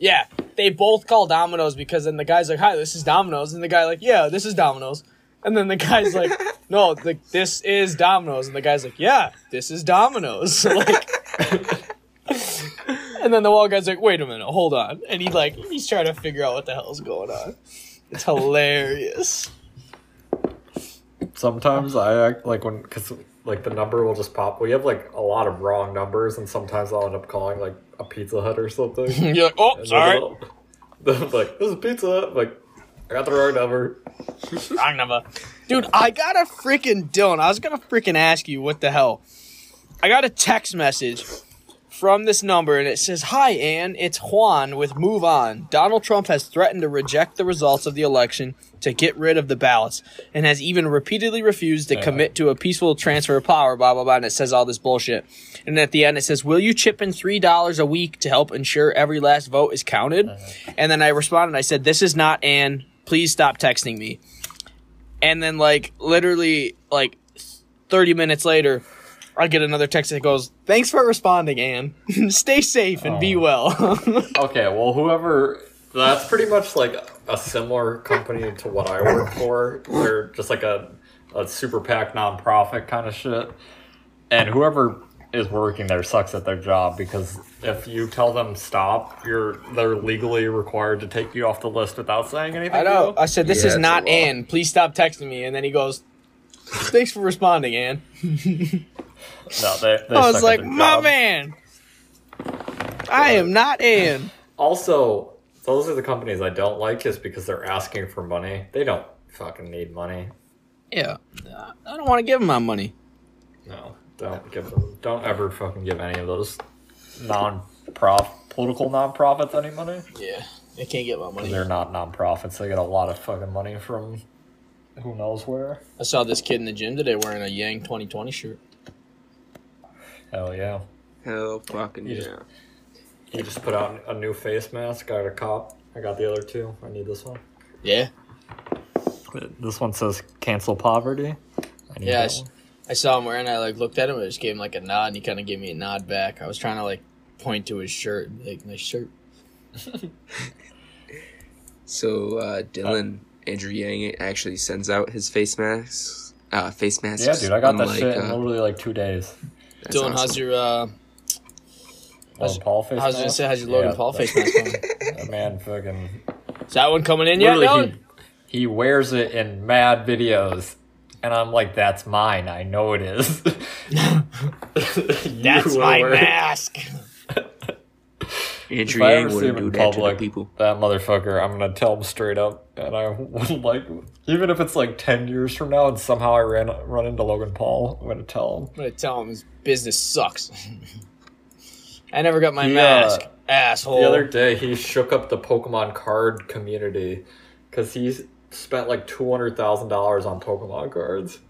Yeah, they both call Domino's because then the guy's like, "Hi, this is Domino's," and the guy like, "Yeah, this is Domino's," and then the guy's like, "No, like this is Domino's," and the guy's like, "Yeah, this is Domino's." like, and then the wall guy's like, "Wait a minute, hold on," and he like he's trying to figure out what the hell's going on. It's hilarious. Sometimes I act like when because like the number will just pop. We have like a lot of wrong numbers, and sometimes I'll end up calling like a Pizza Hut or something. You're like, "Oh, sorry, they'll- like, this is Pizza Hut. I'm like, I got the wrong number. wrong number." Dude, I got a freaking Dylan. I was gonna freaking ask you what the hell. I got a text message from this number and it says, Hi, Ann, it's Juan with Move On. Donald Trump has threatened to reject the results of the election to get rid of the ballots and has even repeatedly refused to commit to a peaceful transfer of power, blah, blah, blah. And it says all this bullshit. And at the end, it says, Will you chip in $3 a week to help ensure every last vote is counted? Uh-huh. And then I responded, I said, This is not Ann. Please stop texting me. And then, like, literally, like, 30 minutes later, I get another text that goes, "Thanks for responding, Anne. Stay safe and be Oh. well." Okay, well, whoever. That's pretty much like a similar company to what I work for. They're just like a, a super PAC nonprofit kind of shit. And whoever is working there sucks at their job because if you tell them stop, you're they're legally required to take you off the list without saying anything. I know. I said, "This Yeah, is not law. Anne. Please stop texting me." And then he goes, "Thanks for responding, Anne." No, they, they I was like, "My job. man, I am not in. Also, those are the companies I don't like just because they're asking for money. They don't fucking need money. Yeah, I don't want to give them my money. No, don't give them. Don't ever fucking give any of those non-prof political non-profits any money. Yeah, they can't get my money. They're not non-profits. They get a lot of fucking money from who knows where. I saw this kid in the gym today wearing a Yang 2020 shirt. Hell yeah. Hell fucking You just- yeah. He just put out a new face mask. I got a cop. I got the other two. I need this one. Yeah, This one says cancel poverty. I need Yeah, that I s- I saw him wearing. It, I like looked at him. I just gave him like a nod, and he kind of gave me a nod back. I was trying to like point to his shirt, like nice shirt. So uh, Dylan Andrew Yang actually sends out his face masks uh, face masks. Yeah, dude, I got that unlike, shit in uh, literally like two days. That's Dylan, how's your uh, Logan Paul face I was gonna mask? say how's your Logan Yeah, Paul face mask going? That man fucking Is that one coming in yet? literally he, he wears it in mad videos. And I'm like, that's mine. I know it is. You That's will my wear mask. Andrew If I Yang ever see wouldn't him do in that to the public, people. that motherfucker, I'm gonna tell him straight up, and I would like, even if it's like ten years from now, and somehow I ran run into Logan Paul, I'm gonna tell him. I'm gonna tell him his business sucks. I never got my He, uh, mask, asshole. The other day, he shook up the Pokemon card community because he spent like two hundred thousand dollars on Pokemon cards,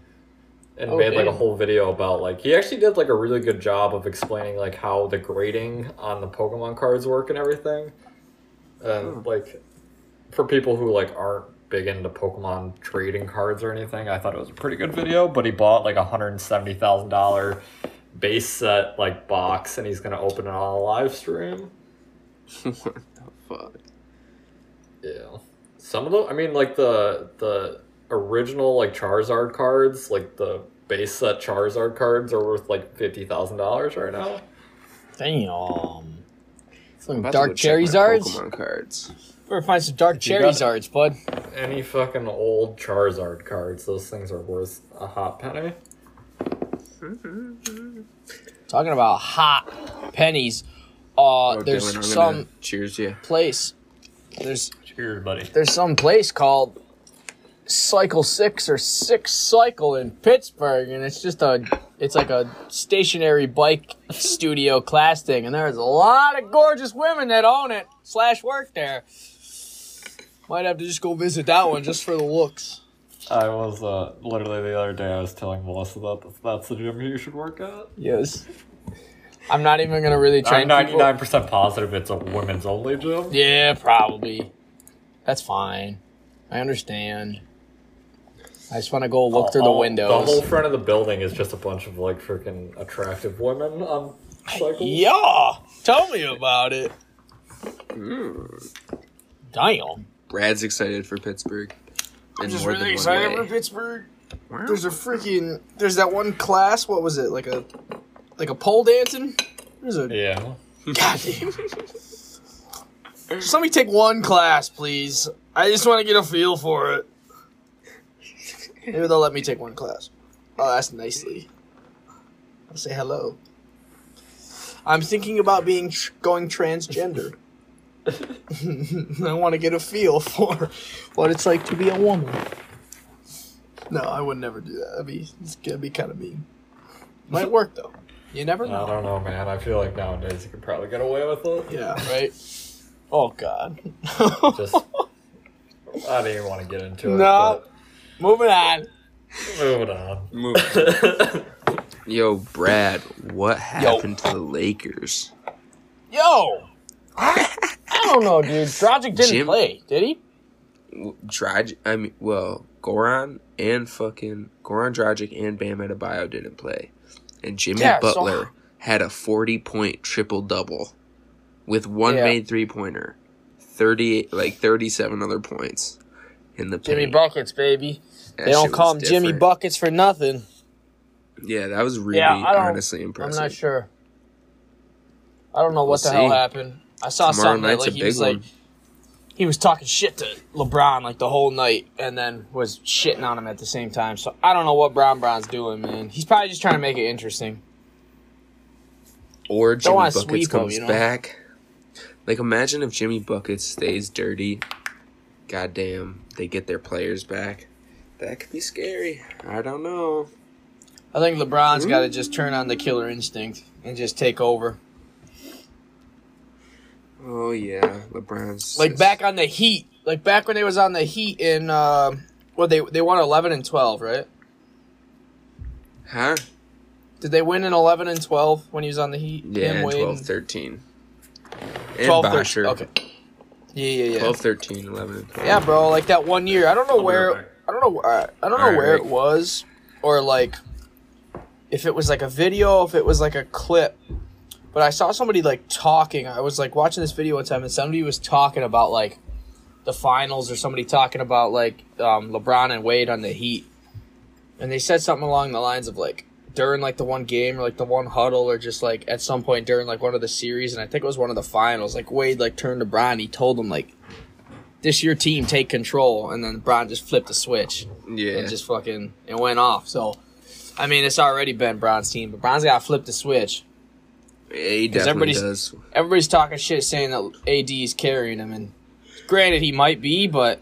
and Oh, made like a whole video about like he actually did like a really good job of explaining like how the grading on the Pokemon cards work and everything, and hmm. like for people who like aren't big into Pokemon trading cards or anything, I thought it was a pretty good video. But he bought like a hundred and seventy thousand dollar base set like box, and he's gonna open it on a live stream. what the fuck? Yeah. Some of them, I mean, like the the original like Charizard cards, like the base set Charizard cards, are worth like fifty thousand dollars right now. Damn. Some I'm about to dark go check my cherry. Pokemon cards. Better find some dark You cherry got- zards, bud. Any fucking old Charizard cards, those things are worth a hot penny. Talking about hot pennies. Uh, Oh, there's Dylan, I'm some gonna cheers you. place. There's Cheers, buddy. there's some place called Cycle Six or Six Cycle in Pittsburgh, and it's just a it's like a stationary bike studio class thing, and there's a lot of gorgeous women that own it slash work there. Might have to just go visit that one just for the looks. I was uh, literally the other day. I was telling Melissa that that's the gym you should work at. Yes. I'm not even gonna really try. I'm ninety nine percent positive it's a women's only gym. Yeah, probably. That's fine. I understand. I just want to go look through the All- windows. The whole front of the building is just a bunch of like freaking attractive women on cycles. Yeah, tell me about it. Mm. Damn. Brad's excited for Pittsburgh. I'm just really excited way. for Pittsburgh. Wow. There's a freaking there's that one class. What was it? Like a like a pole dancing. There's a Yeah. God damn. Just let me take one class, please. I just want to get a feel for it. Maybe they'll let me take one class. Oh, that's nicely. I'll say hello. I'm thinking about being tr- going transgender. I want to get a feel for what it's like to be a woman. No, I would never do that. That'd be it's gonna be kind of mean. Might work though. You never know. I don't know, man. I feel like nowadays you could probably get away with it. Yeah, right. Oh God. Just, I don't even want to get into it. no. Moving on. but Moving on. Move. Yo, Brad, what happened to the Lakers? Yo. I don't know, dude. Dragic didn't Jim- play, did he? Drag, I mean, well, Goran and fucking Goran Dragic and Bam Adebayo didn't play, and Jimmy Yeah, so- Butler had a forty-point triple double, with one Yeah. made three-pointer, thirty like thirty-seven other points in the Jimmy paint. Buckets, baby. That They don't call him was Jimmy. Buckets for nothing. Yeah, that was really Yeah, I don't- I'm not sure. I don't know what We'll the hell happened. I saw Tomorrow something that like he was like he was talking shit to LeBron like the whole night, and then was shitting on him at the same time. So I don't know what Bron Bron's doing, man. He's probably just trying to make it interesting. Or Jimmy Buckets comes you know? back. Like, imagine if Jimmy Buckets stays dirty. Goddamn, they get their players back. That could be scary. I don't know. I think LeBron's got to just turn on the killer instinct and just take over. Oh yeah, LeBron's Like back on the Heat, like back when they was on the Heat in, uh, well, they they won eleven and twelve, right? Huh? Did they win in eleven and twelve when he was on the Heat? Yeah, Him, Wade, 12 and- 13. And 12, 13. Okay. Yeah, yeah, yeah. 12 13, 11 12. Yeah, bro. Like that one year, I don't know I'll where. I don't know. Uh, I don't know Alright, where right. it was, or like if it was like a video, if it was like a clip. But I saw somebody like talking. I was like watching this video one time, and somebody was talking about like the finals, or somebody talking about like um, LeBron and Wade on the Heat. and they said something along the lines of like during like the one game or like the one huddle or just like at some point during like one of the series, and I think it was one of the finals. Like Wade like turned to Bron, he told him like, "This your team, take control," and then Bron just flipped the switch Yeah. and just fucking it went off. So, I mean, it's already been Bron's team, but Bron's got to flip the switch. yeah, he 'Cause definitely everybody's- does. Everybody's talking shit saying that AD is carrying him, and granted he might be, but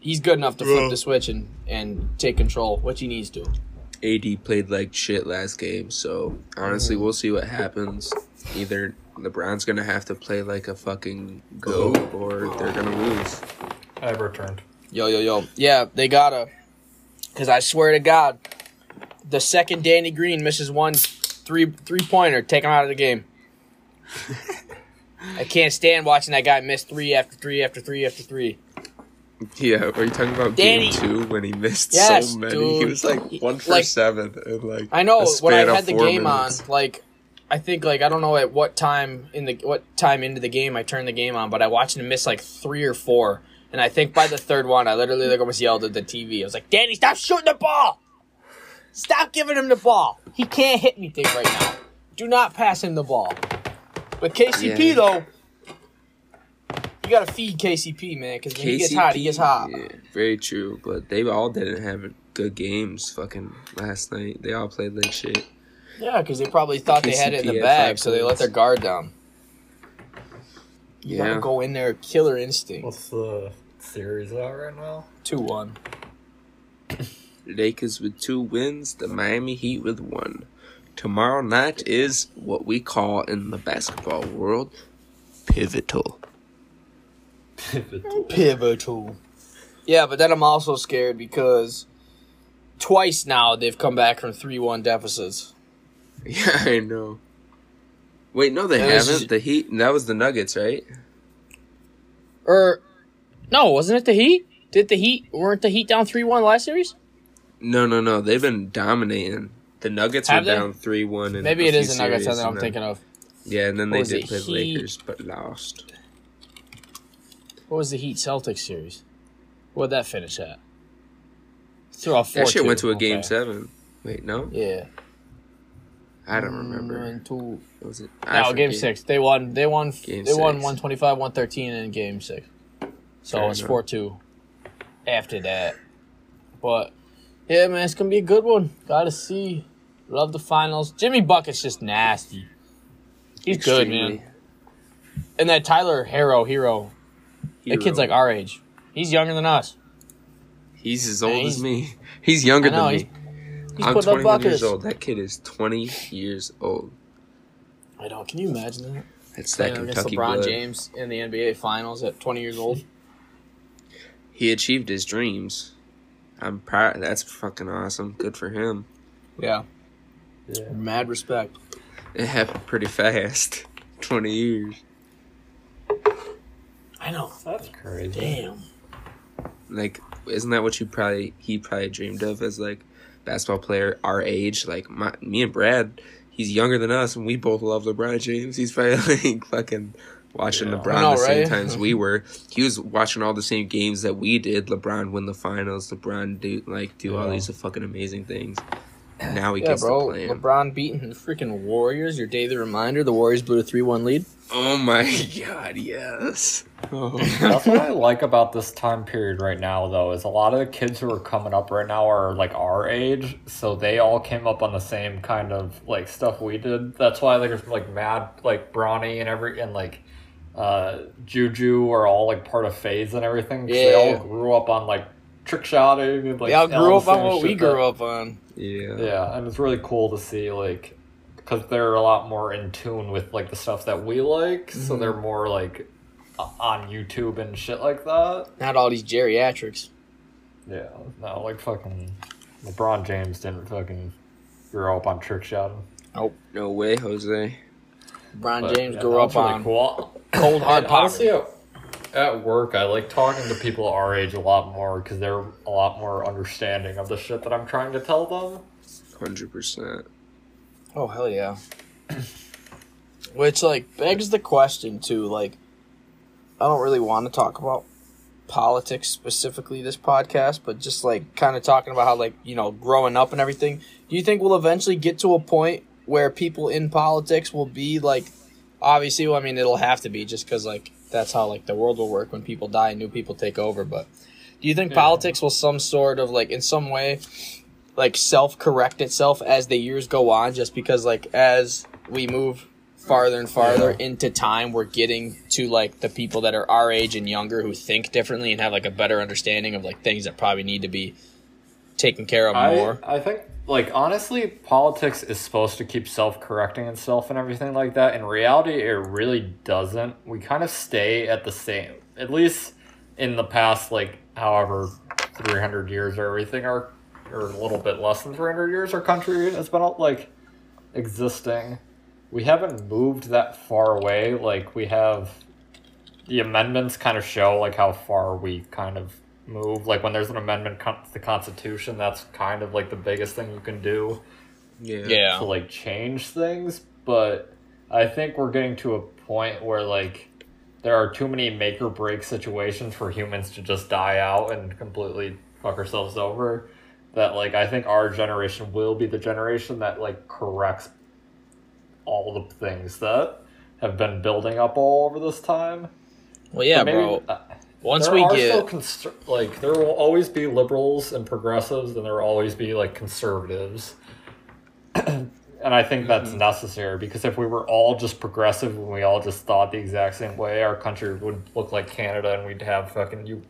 he's good enough to flip the switch and and take control, which he needs to. AD played like shit last game, so honestly, mm. we'll see what happens. Either LeBron's gonna have to play like a fucking goat, oh. or they're gonna lose. I have returned. Yo yo yo, yeah, they gotta, because I swear to God, the second Danny Green misses one three three pointer, take him out of the game. I can't stand watching that guy miss three after three after three after three. Yeah, are you talking about Danny- game two when he missed Yes, so many? He was like one for Like- seven, and like I know when I had the game minutes. on, like I think like I don't know at what time in the what time into the game I turned the game on, but I watched him miss like three or four, and I think by the third one I literally like almost yelled at the TV. I was like, "Danny, stop shooting the ball! Stop giving him the ball! He can't hit anything right now. Do not pass him the ball." But KCP Yeah. though, you gotta feed KCP man, because when he gets hot, he gets hot. Yeah, very true. But they all didn't have good games. Fucking last night, they all played like shit. Yeah, because they probably thought they had it in the bag, so they let their guard down. You Yeah. gotta go in there, killer instinct. What's the series out right now? Two one. Lakers with two wins, the Miami Heat with one. Tomorrow night is what we call in the basketball world pivotal. Pivotal. Yeah, but then I'm also scared because twice now they've come back from three one deficits. Yeah, I know. Wait, no, they Yeah, haven't. is- The Heat. That was the Nuggets, right? Or no, wasn't it the Heat? Did the Heat weren't the Heat down three one last series? No, no, no. They've been dominating. The Nuggets Have were they? down three one, Maybe a it is few the Nuggets that I'm then- thinking of. Yeah, and then What they did it, play the Lakers, but lost. What was the Heat Celtics series? What'd that finish at? Threw off four. That shit went to a game seven. Wait, no, Yeah, I don't remember. One, two, What was it? I No, game six. They won. They won. Game they won 125, 113 in game six. So Fair it's four two. After that, but yeah, man, it's gonna be a good one. Gotta see. Love the finals. Jimmy Bucket's just nasty. He's good, man. And that Tyler Herro hero. That kid's like our age. He's younger than us. He's as old he's- as me. He's younger know, than he's- me. He's I'm putting 21 buckets. years old. That kid is 20 years old. I know. Can you imagine that? That's that Playing against Kentucky LeBron blood. James in the NBA Finals at 20 years old. He achieved his dreams. I'm proud. That's fucking awesome. Good for him. Yeah. Yeah. Mad respect. It happened pretty fast. 20 years. I know. That's crazy. Damn. Like, isn't that what you probably he probably dreamed of as like basketball player our age? Like my me and Brad, he's younger than us, and we both love LeBron James. He's probably like fucking watching Yeah. LeBron know, the same right? times we were. He was watching all the same games that we did. LeBron win the finals. LeBron do like do all these fucking amazing things. Now he Yeah, gets bro. to play 'em. LeBron beating the freaking Warriors. Your daily reminder: the Warriors blew a three-one lead. Oh my god, yes. Oh. That's what I like about this time period right now, though, is a lot of the kids who are coming up right now are like our age, so they all came up on the same kind of like stuff we did. That's why like there's like Mad, like Brawny, and every and like uh Juju are all like part of FaZe and everything. Yeah, they all grew up on like trick shotting and like they all grew up on what we grew that- up on. yeah. Yeah, and it's really cool to see like because they're a lot more in tune with like the stuff that we like, so Mm-hmm. they're more like on YouTube and shit like that. Not all these geriatrics. Yeah, no, like fucking LeBron James didn't fucking grow up on trick shotting. No way, Jose. LeBron But, James yeah, grew up really on cool. cold hard And honestly, at, at work, I like talking to people our age a lot more because they're a lot more understanding of the shit that I'm trying to tell them. Hundred percent. Oh hell yeah. Which like begs the question too. Like, I don't really want to talk about politics specifically this podcast, but just like kind of talking about how like you know growing up and everything. Do you think we'll eventually get to a point where people in politics will be like, obviously, well, I mean, it'll have to be just because like that's how like the world will work when people die and new people take over. But do you think Yeah. politics will some sort of like in some way like self correct itself as the years go on? Just because like as we move farther and farther Yeah. into time, we're getting to like the people that are our age and younger who think differently and have like a better understanding of like things that probably need to be taken care of I, more. I think, like, honestly, politics is supposed to keep self correcting itself and everything like that. In reality, it really doesn't. We kind of stay at the same, at least in the past, like, however, 300 years or everything, or, or a little bit less than 300 years, our country has been, like, existing. We haven't moved that far away. Like, we have. The amendments kind of show, like, how far we kind of move. Like when there's an amendment con- to the Constitution, that's kind of like the biggest thing you can do Yeah. Yeah. to like change things. But I think we're getting to a point where like there are too many make or break situations for humans to just die out and completely fuck ourselves over. That like I think our generation will be the generation that like corrects all the things that have been building up all over this time. Well, yeah, maybe- bro. uh, Once we get constr- like there will always be liberals and progressives and there will always be like conservatives and i think that's Mm-hmm. necessary because if we were all just progressive and we all just thought the exact same way our country would look like canada and we'd have fucking you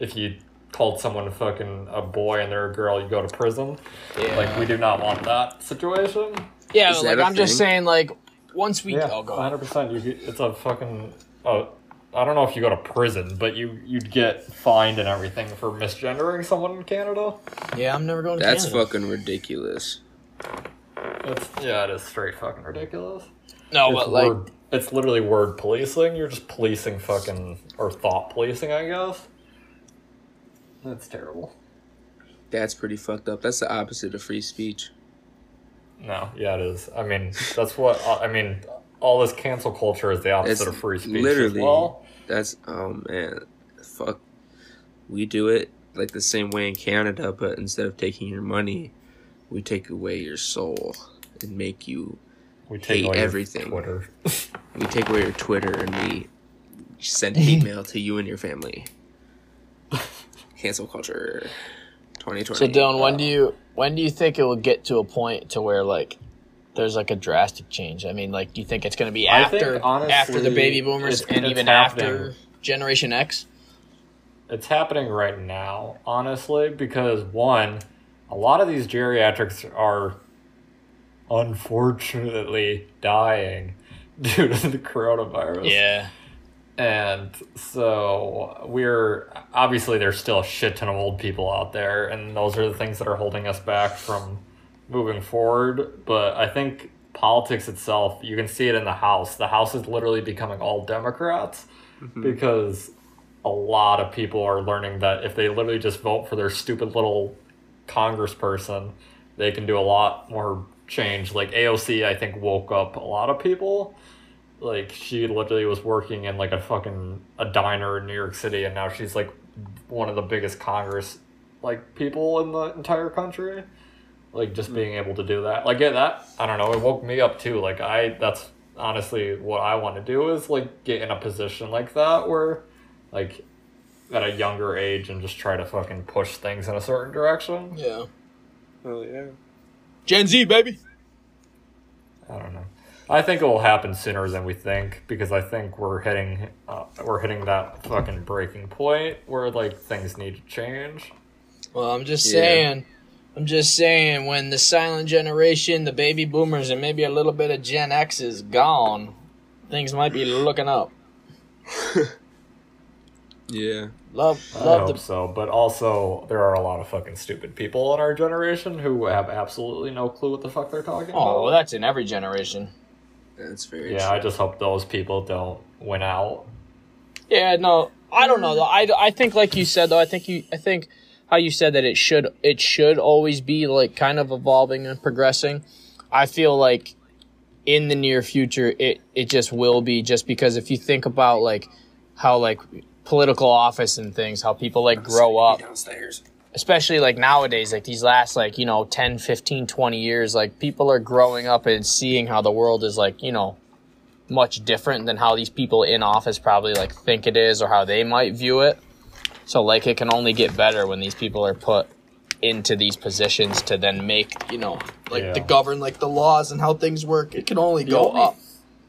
if you called someone fucking a boy and they're a girl you go to prison yeah. like we do not want that situation yeah, Is like that a I'm just saying, like once we yeah oh, go ahead. 100% you get, it's a fucking uh, I don't know if you go to prison, but you you'd get fined and everything for misgendering someone in Canada. Yeah, I'm never going. to That's Canada. fucking ridiculous. It's yeah, it is straight fucking ridiculous. No, it's but like word, it's literally word policing. You're just policing fucking or thought policing, I guess. That's terrible. That's pretty fucked up. That's the opposite of free speech. No, yeah, it is. I mean, that's what uh, I mean. All this cancel culture is the opposite It's of free speech. literally- as well. That's oh man, fuck. We do it like the same way in Canada, but instead of taking your money, we take away your soul and make you. we take hate away your everything. Twitter. We take away your Twitter and we send hate mail to you and your family. Cancel culture, twenty twenty. so, Dylan, when do you when do you think it will get to a point to where like there's like a drastic change? I mean, like, do you think it's going to be I think, after honestly, after the baby boomers and even happening. after Generation X? It's happening right now, honestly, because one, a lot of these geriatrics are unfortunately dying due to the coronavirus. Yeah, And so we're obviously there's still a shit ton of old people out there, and those are the things that are holding us back from moving forward. But I think politics itself, you can see it in the House. The House is literally becoming all Democrats mm-hmm. because a lot of people are learning that if they literally just vote for their stupid little congressperson, they can do a lot more change. Like AOC, I think woke up a lot of people. Like she literally was working in like a fucking a diner in New York City, and now she's like one of the biggest Congress like people in the entire country. Like just hmm. being able to do that, like yeah, that I don't know, it woke me up too. Like I, that's honestly what I want to do is like get in a position like that where, like, at a younger age and just try to fucking push things in a certain direction. yeah. Oh yeah. Gen Z, baby. I don't know. I think it will happen sooner than we think because I think we're hitting uh, we're hitting that fucking breaking point where like things need to change. Well, I'm just Yeah. saying. I'm just saying, when the silent generation, the baby boomers, and maybe a little bit of Gen X is gone, things might be looking up. Yeah. Love, I love hope the so, but also there are a lot of fucking stupid people in our generation who have absolutely no clue what the fuck they're talking Oh, well, that's in every generation. That's very yeah, true. I just hope those people don't win out. Yeah, no, I don't know though. I, I think like you said though. I think you I think how you said that it should it should always be like kind of evolving and progressing. I feel like in the near future it it just will be just because if you think about like how like political office and things, how people like grow up downstairs. Especially like nowadays like these last like you know 10 15 20 years like people are growing up and seeing how the world is like you know much different than how these people in office probably like think it is or how they might view it. So like it can only get better when these people are put into these positions to then make you know like Yeah. to govern like the laws and how things work. It can only The go only- up.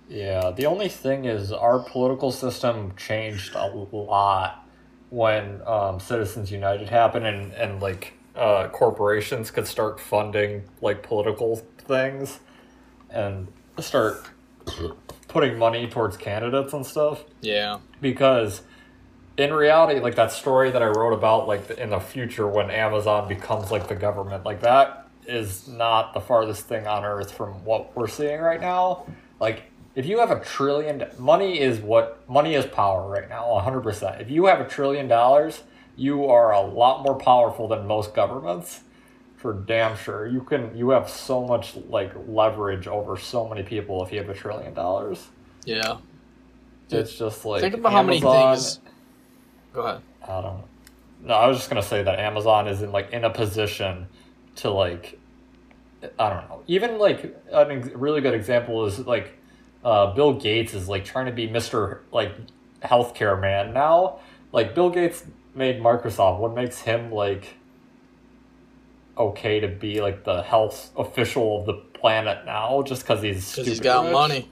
Yeah, the only thing is our political system changed a lot when um, Citizens United happened and, and like uh, corporations could start funding like political things and start putting money towards candidates and stuff. Yeah. Because in reality like that story that i wrote about like in the future when amazon becomes like the government like that is not the farthest thing on earth from what we're seeing right now. Like if you have a trillion money is what money is power right now 100% if you have a trillion dollars you are a lot more powerful than most governments for damn sure. You can you have so much like leverage over so many people if you have a trillion dollars. Yeah. It's just like think about how many things go ahead. I don't. No, I was just gonna say that Amazon is in like in a position to like, I don't know. Even like an ex- really good example is like, uh, Bill Gates is like trying to be Mister like healthcare man now. Like Bill Gates made Microsoft. What makes him like okay to be like the health official of the planet now? Just because he's because he's got rich? money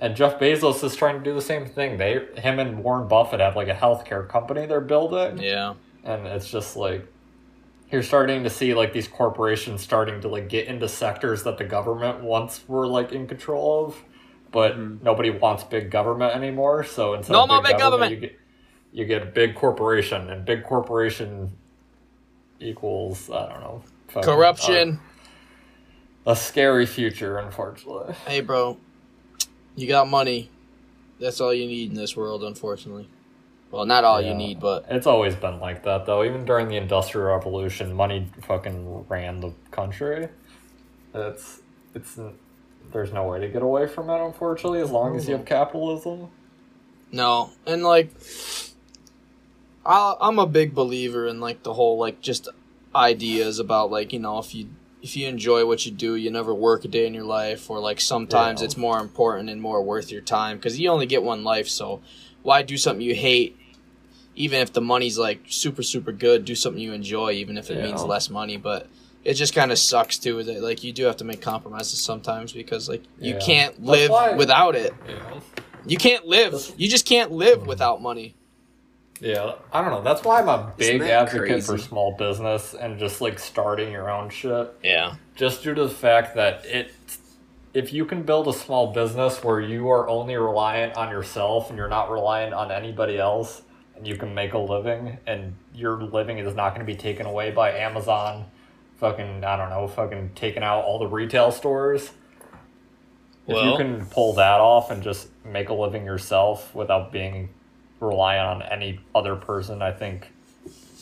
And Jeff Bezos is trying to do the same thing. They, him and Warren Buffett have like a healthcare company they're building, yeah and it's just like you're starting to see like these corporations starting to like get into sectors that the government once were like in control of, but hmm. nobody wants big government anymore. So instead No of more big government. you get you get a big corporation, and big corporation equals I don't know fucking, corruption A, a scary future, unfortunately. Hey, bro, you got money. That's all you need in this world, unfortunately. Well, not all you need, but It's always been like that, though. Even during the Industrial Revolution, money fucking ran the country. It's it's there's no way to get away from it, unfortunately, as long as you have mm-hmm. capitalism. no. And like, I, I'm a big believer in like the whole like just ideas about like you know if you if you enjoy what you do, you never work a day in your life, or like sometimes Yeah. it's more important and more worth your time because you only get one life. So why do something you hate? Even if the money's like super super good, do something you enjoy, even if it Yeah. means less money. But it just kind of sucks too that like you do have to make compromises sometimes because like you Yeah. can't live why- without it. Yeah. You can't live. You just can't live without money. Yeah, I don't know. That's why I'm a big that advocate for small business and just like starting your own shit. Yeah. just due to the fact that it if you can build a small business where you are only reliant on yourself and you're not reliant on anybody else and you can make a living and your living is not going to be taken away by Amazon fucking I don't know fucking taking out all the retail stores if you can pull that off and just make a living yourself without being reliant on any other person I think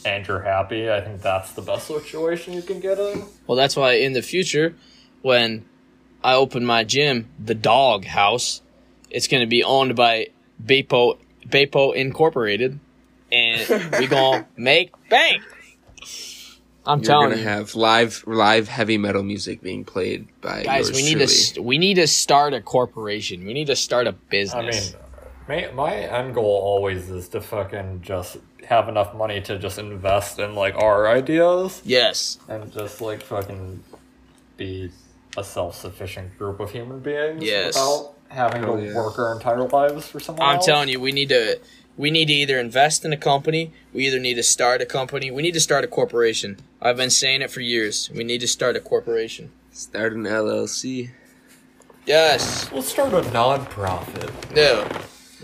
and you're happy I think that's the best situation you can get in Well, that's why in the future, when I open my gym, the Dog House, it's going to be owned by Bapo Bapo Incorporated, and we gonna make bank. I'm telling You're telling gonna you, have live live heavy metal music being played by guys, yours we need truly. to we need to start a corporation. We need to start a business. I mean, my, my end goal always is to fucking just have enough money to just invest in like our ideas yes, and just like fucking be a self-sufficient group of human beings Yes. without having Oh, to yeah. work our entire lives for someone I'm else. telling you, we need to we need to either invest in a company, we either need to start a company, we need to start a corporation. I've been saying it for years. We need to start a corporation. Start an LLC. Yes. We'll start a non-profit. No.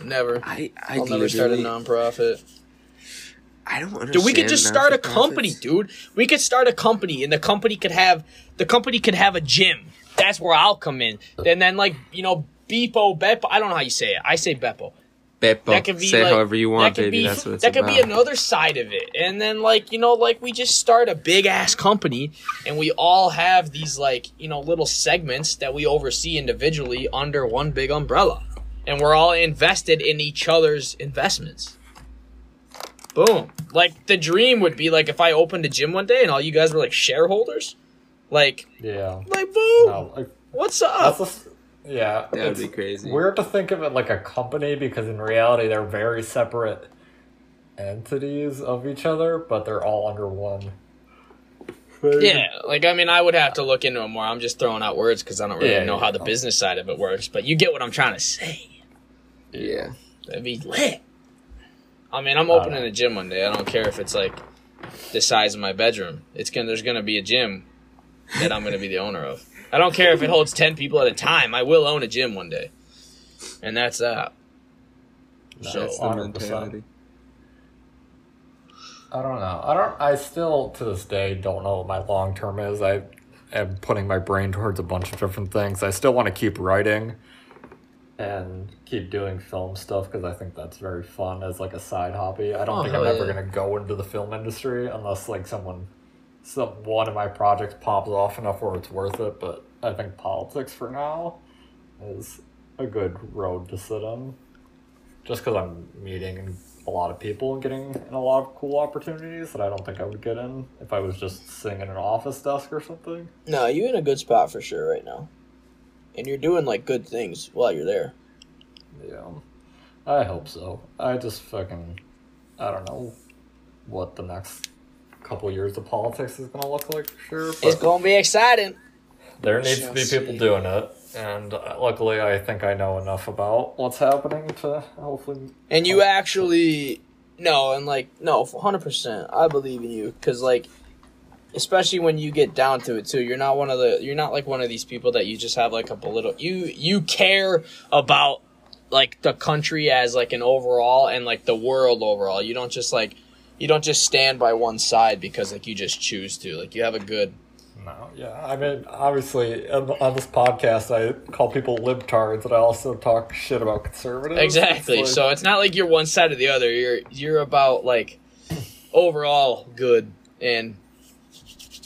Never. I I I'll never start a literally- non-profit. I don't understand. Dude, we could just start a company, dude. We could start a company, and the company could have the company could have a gym. That's where I'll come in. And then, like you know, Beepo, Beppo. I don't know how you say it. I say Beppo. Beppo. That could be Say like, however you want, that could baby. Be, That's what it's that could about. be another side of it. And then, like you know, like we just start a big ass company, and we all have these like you know little segments that we oversee individually under one big umbrella, and we're all invested in each other's investments. Boom. Like the dream would be like if I opened a gym one day and all you guys were like shareholders. Like, Yeah. like boom. No, like, What's that's up? Just, yeah. That would be crazy. Weird to think of it like a company because in reality they're very separate entities of each other, but they're all under one. Yeah, like I mean, I would have to look into it more. I'm just throwing out words because I don't really Yeah, know yeah, how the no. business side of it works. But you get what I'm trying to say. Yeah. That'd be lit. I mean, I'm opening uh, a gym one day. I don't care if it's like the size of my bedroom. It's gonna there's gonna be a gym that I'm gonna be the owner of. I don't care if it holds ten people at a time. I will own a gym one day, and that's that. So That's the mentality. I don't know. I don't. I still to this day don't know what my long term is. I am putting my brain towards a bunch of different things. I still want to keep writing and keep doing film stuff because I think that's very fun as like a side hobby. I don't Oh, think I'm hell ever gonna go into the film industry unless like someone, some one of my projects pops off enough where it's worth it. But I think politics for now is a good road to sit on just because I'm meeting a lot of people and getting in a lot of cool opportunities that I don't think I would get in if I was just sitting in an office desk or something. no, you're in a good spot for sure right now, and you're doing like good things while you're there. Yeah, I hope so. I just fucking, I don't know what the next couple years of politics is gonna look like for sure. It's gonna be exciting. there needs to be people doing it, and uh, luckily I think I know enough about what's happening to hopefully. And you actually no, and like no, hundred percent. I believe in you because like, especially when you get down to it too, you're not one of the you're not like one of these people that you just have like a political. You you care about like the country as like an overall and like the world overall. You don't just like you don't just stand by one side because like you just choose to. Like you have a good. No, yeah. I mean, obviously, on on this podcast, I call people libtards, and I also talk shit about conservatives. Exactly. It's like- so it's not like you're one side or the other. You're you're about like overall good and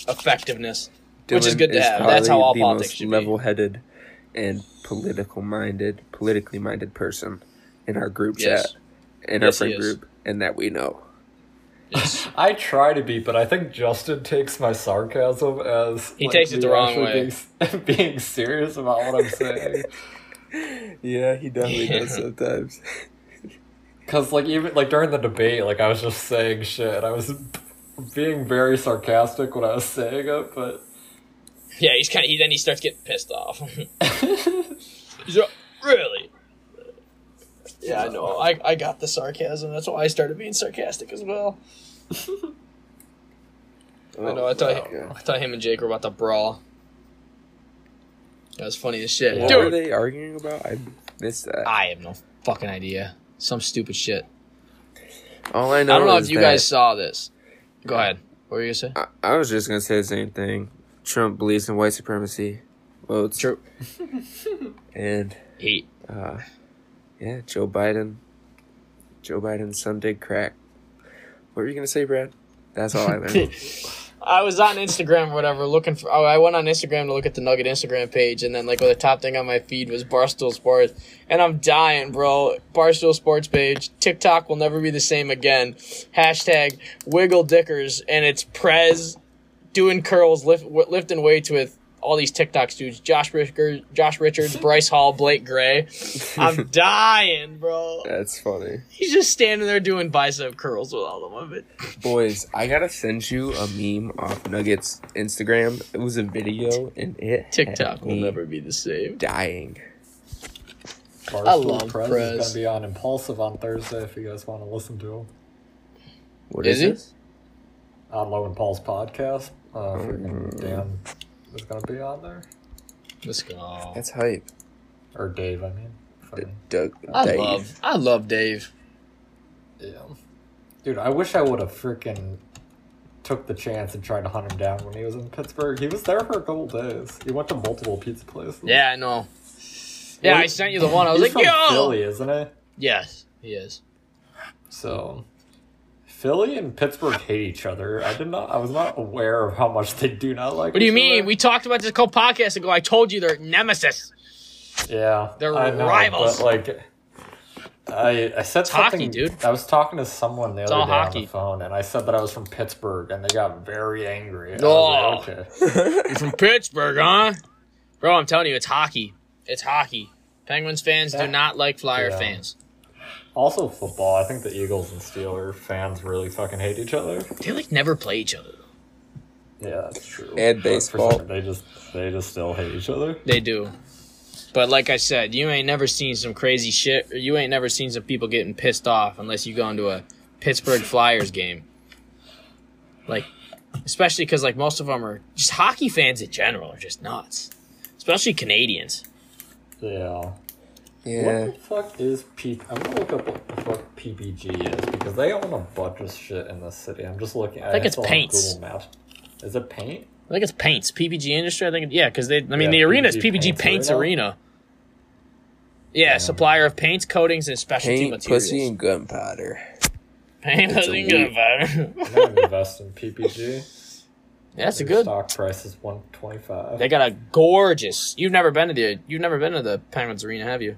effectiveness. Which is good to have. That's how all the politics most should be. level-headed and political-minded, politically minded person in our group Yes. chat, in Yes, our friend group, and that we know. Yes. I try to be, but I think Justin takes my sarcasm as He takes it the wrong way. Being, being serious about what I'm saying. Yeah, he definitely Yeah. does sometimes. Because like even like during the debate, like I was just saying shit. I was being very sarcastic when I was saying it, but yeah, he's kind of. He, then he starts getting pissed off. he's like, really. Yeah, I know. I, I got the sarcasm. That's why I started being sarcastic as well. I know. I thought Yeah. I thought him and Jake were about to brawl. That was funny as shit, What dude. were they arguing about? I missed that. I have no fucking idea. Some stupid shit. All I know. I don't know if you guys saw this. Go ahead. What were you gonna say? I, I was just gonna say the same thing. Trump believes in white supremacy Well, it's True. and Heat. uh, yeah, Joe Biden. Joe Biden's son did crack. What were you gonna say, Brad? That's all I learned. I was on Instagram or whatever looking for. Oh, I went on Instagram to look at the Nugget Instagram page, and then like the top thing on my feed was Barstool Sports, and I'm dying, bro. Barstool Sports page. TikTok will never be the same again. Hashtag Wiggle Dickers, and it's Prez doing curls, lift, lifting weights with all these TikTok dudes: Josh Richards, Josh Richards, Bryce Hall, Blake Gray. I'm dying, bro. That's funny. He's just standing there doing bicep curls with all of it. Boys, I gotta send you a meme off Nuggets Instagram. It was a video, and it had TikTok will never be the same. dying. Barstool love Prez, Prez. is gonna be on Impulsive on Thursday if you guys want to listen to him What Is is, he? this? on Logan Paul's podcast. Uh, freaking Mm. Dan is gonna be on there, Let's go. That's hype. or Dave. I mean, D- Doug, I Dave. love, I love Dave. yeah. Dude, I wish I would have freaking took the chance and tried to hunt him down when he was in Pittsburgh. He was there for a couple days. He went to multiple pizza places. Yeah, I know. Yeah, Well, I sent you the one. I was He's like, from yo. Philly, isn't it?" Yes, he is. So, Philly and Pittsburgh hate each other. I did not. I was not aware of how much they do not like. What do you mean? other. We talked about this a couple podcasts ago. I told you they're nemesis. Yeah, They're I rivals. But like, I I said It's hockey, something, dude. I was talking to someone the It's other day on hockey. the phone, and I said that I was from Pittsburgh, and they got very angry. Oh. like, okay. You're from Pittsburgh, huh? Bro, I'm telling you, it's hockey. It's hockey. Penguins fans do not like Flyer Yeah. fans. Also, football. I think the Eagles and Steelers fans really fucking hate each other. They like never play each other. Yeah, that's true. And But for baseball. some- They just they just still hate each other. They do. But like I said, you ain't never seen some crazy shit, or you ain't never seen some people getting pissed off unless you go into a Pittsburgh Flyers game. Like, especially because like most of them are just hockey fans in general are just nuts, especially Canadians. Yeah. Yeah. What the fuck is P? I'm gonna look up what the fuck PPG is because they own a bunch of shit in this city. I'm just looking. I think it's saw paints. Google Maps. Is it paint? I think it's paints, PPG Industry. I think, yeah, because they. I mean, Yeah, the arena is PPG PPG Paints Paints Arena. Arena. Yeah, supplier of paints, coatings, and specialty Paint, materials. pussy, and gunpowder. Paint, It's a pussy, and gunpowder. I'm gonna invest in PPG. That's a good. stock price is one twenty five. They got a gorgeous. You've never been to the. You've never been to the Penguins Arena, have you?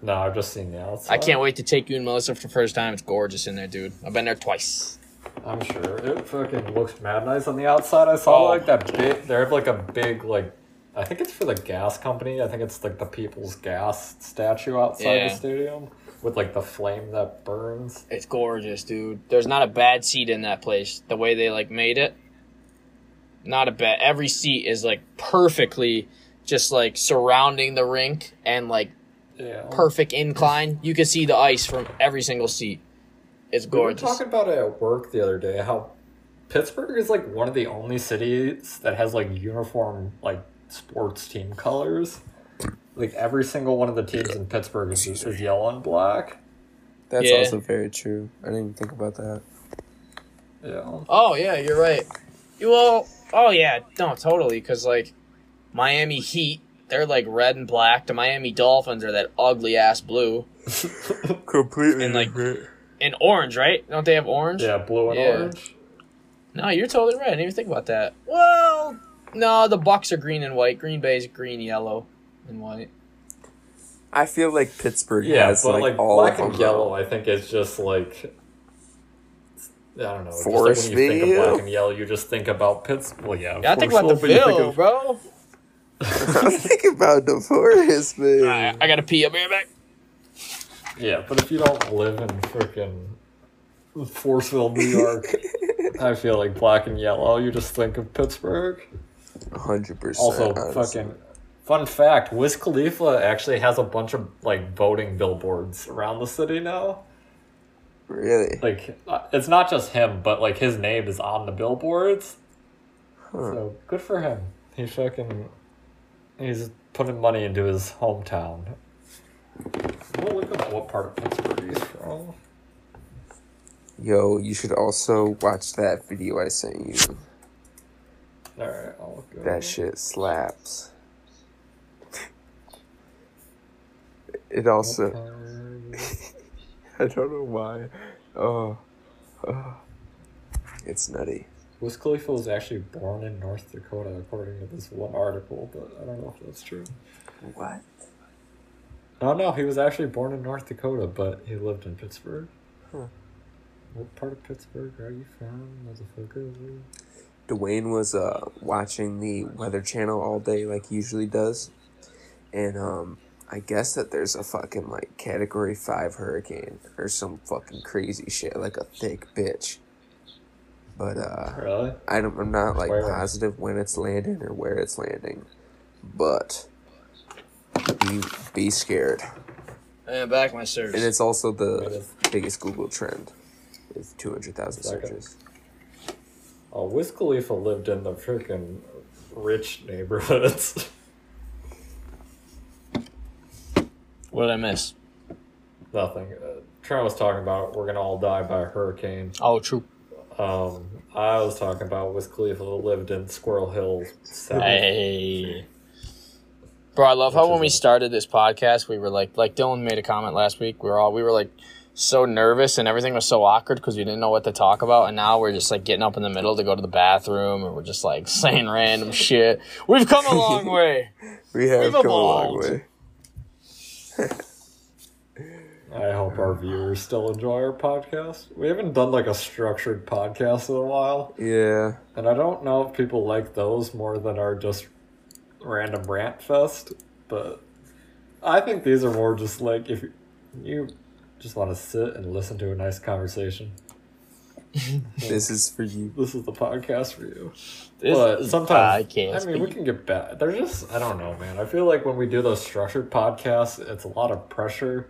No, I've just seen the outside. I can't wait to take you and Melissa for the first time. It's gorgeous in there, dude. I've been there twice. I'm sure it fucking looks mad nice on the outside. I saw Oh. like that big. They have like a big like. I think it's for the gas company. I think it's like the People's Gas statue outside Yeah. the stadium with like the flame that burns. It's gorgeous, dude. There's not a bad seat in that place. The way they like made it, not a bad. Every seat is like perfectly, just like surrounding the rink and like Yeah. perfect incline. You can see the ice from every single seat. It's gorgeous. We were talking about it at work the other day. How Pittsburgh is like one of the only cities that has like uniform like sports team colors. Like every single one of the teams in Pittsburgh is, is yellow and black. That's Yeah. also very true. I didn't even think about that. Yeah. Oh yeah, you're right. You all. oh yeah, no, totally. Because like Miami Heat, they're like red and black. The Miami Dolphins are that ugly ass blue Completely And, like, and orange, right? Don't they have orange? Yeah, blue and Yeah. orange. No, you're totally right. I didn't even think about that. Well, no, the Bucks are green and white. Green Bay's green, yellow, and white. I feel like Pittsburgh Yeah, has but like, like, all black of and them. yellow, I think it's just like I don't know. Just Forest like when you think of View? black and yellow, you just think about Pittsburgh. Well, yeah, Yeah, I think about the Forestville, but you think Bill, of- bro. I'm thinking about the forest, man. Alright, I gotta pee. I'll be right back. Yeah, but if you don't live in freaking Forestville, New York, I feel like black and yellow, you just think of Pittsburgh. Hundred percent. Also, fucking fun fact: Wiz Khalifa actually has a bunch of like voting billboards around the city now. really. Like, uh, it's not just him, but like his name is on the billboards. Huh. So good for him. He fucking he's putting money into his hometown. We'll look up what part of Pittsburgh he's from. Yo, you should also watch that video I sent you. All right, I'll look That up. shit slaps. It also, I don't know why. Oh, oh. it's nutty. Wiz Khalifa was actually born in North Dakota, according to this one article, but I don't know if that's true. What? No, no, he was actually born in North Dakota, but he lived in Pittsburgh. Huh. What part of Pittsburgh are you from, motherfucker? Dwayne was uh watching the Weather Channel all day like he usually does, and um I guess that there's a fucking like Category Five hurricane or some fucking crazy shit like a thick bitch. But uh, Really? I don't. I'm not like Where? positive when it's landing or where it's landing, but be be scared. And back my search. And it's also the is. biggest Google trend with two hundred thousand searches. Oh, Wiz Khalifa lived in the freaking rich neighborhoods. What did I miss? Nothing. Uh, Trent was talking about we're gonna all die by a hurricane. Oh, true. Um, I was talking about Wiz Khalifa lived in Squirrel Hill South. Hey. Bro, I love how when we started this podcast, we were like, like Dylan made a comment last week. We were all, we were like so nervous and everything was so awkward because we didn't know what to talk about. And now we're just like getting up in the middle to go to the bathroom and we're just like saying random shit. We've come a long way. We have We've come a long way. I hope our viewers still enjoy our podcast. We haven't done like a structured podcast in a while, Yeah. and I don't know if people like those more than our just random rant fest. But I think these are more just like if you just want to sit and listen to a nice conversation. This is for you. This is the podcast for you. This- but sometimes I can't I mean, we can get bad. They're just I don't know, man. I feel like when we do those structured podcasts, it's a lot of pressure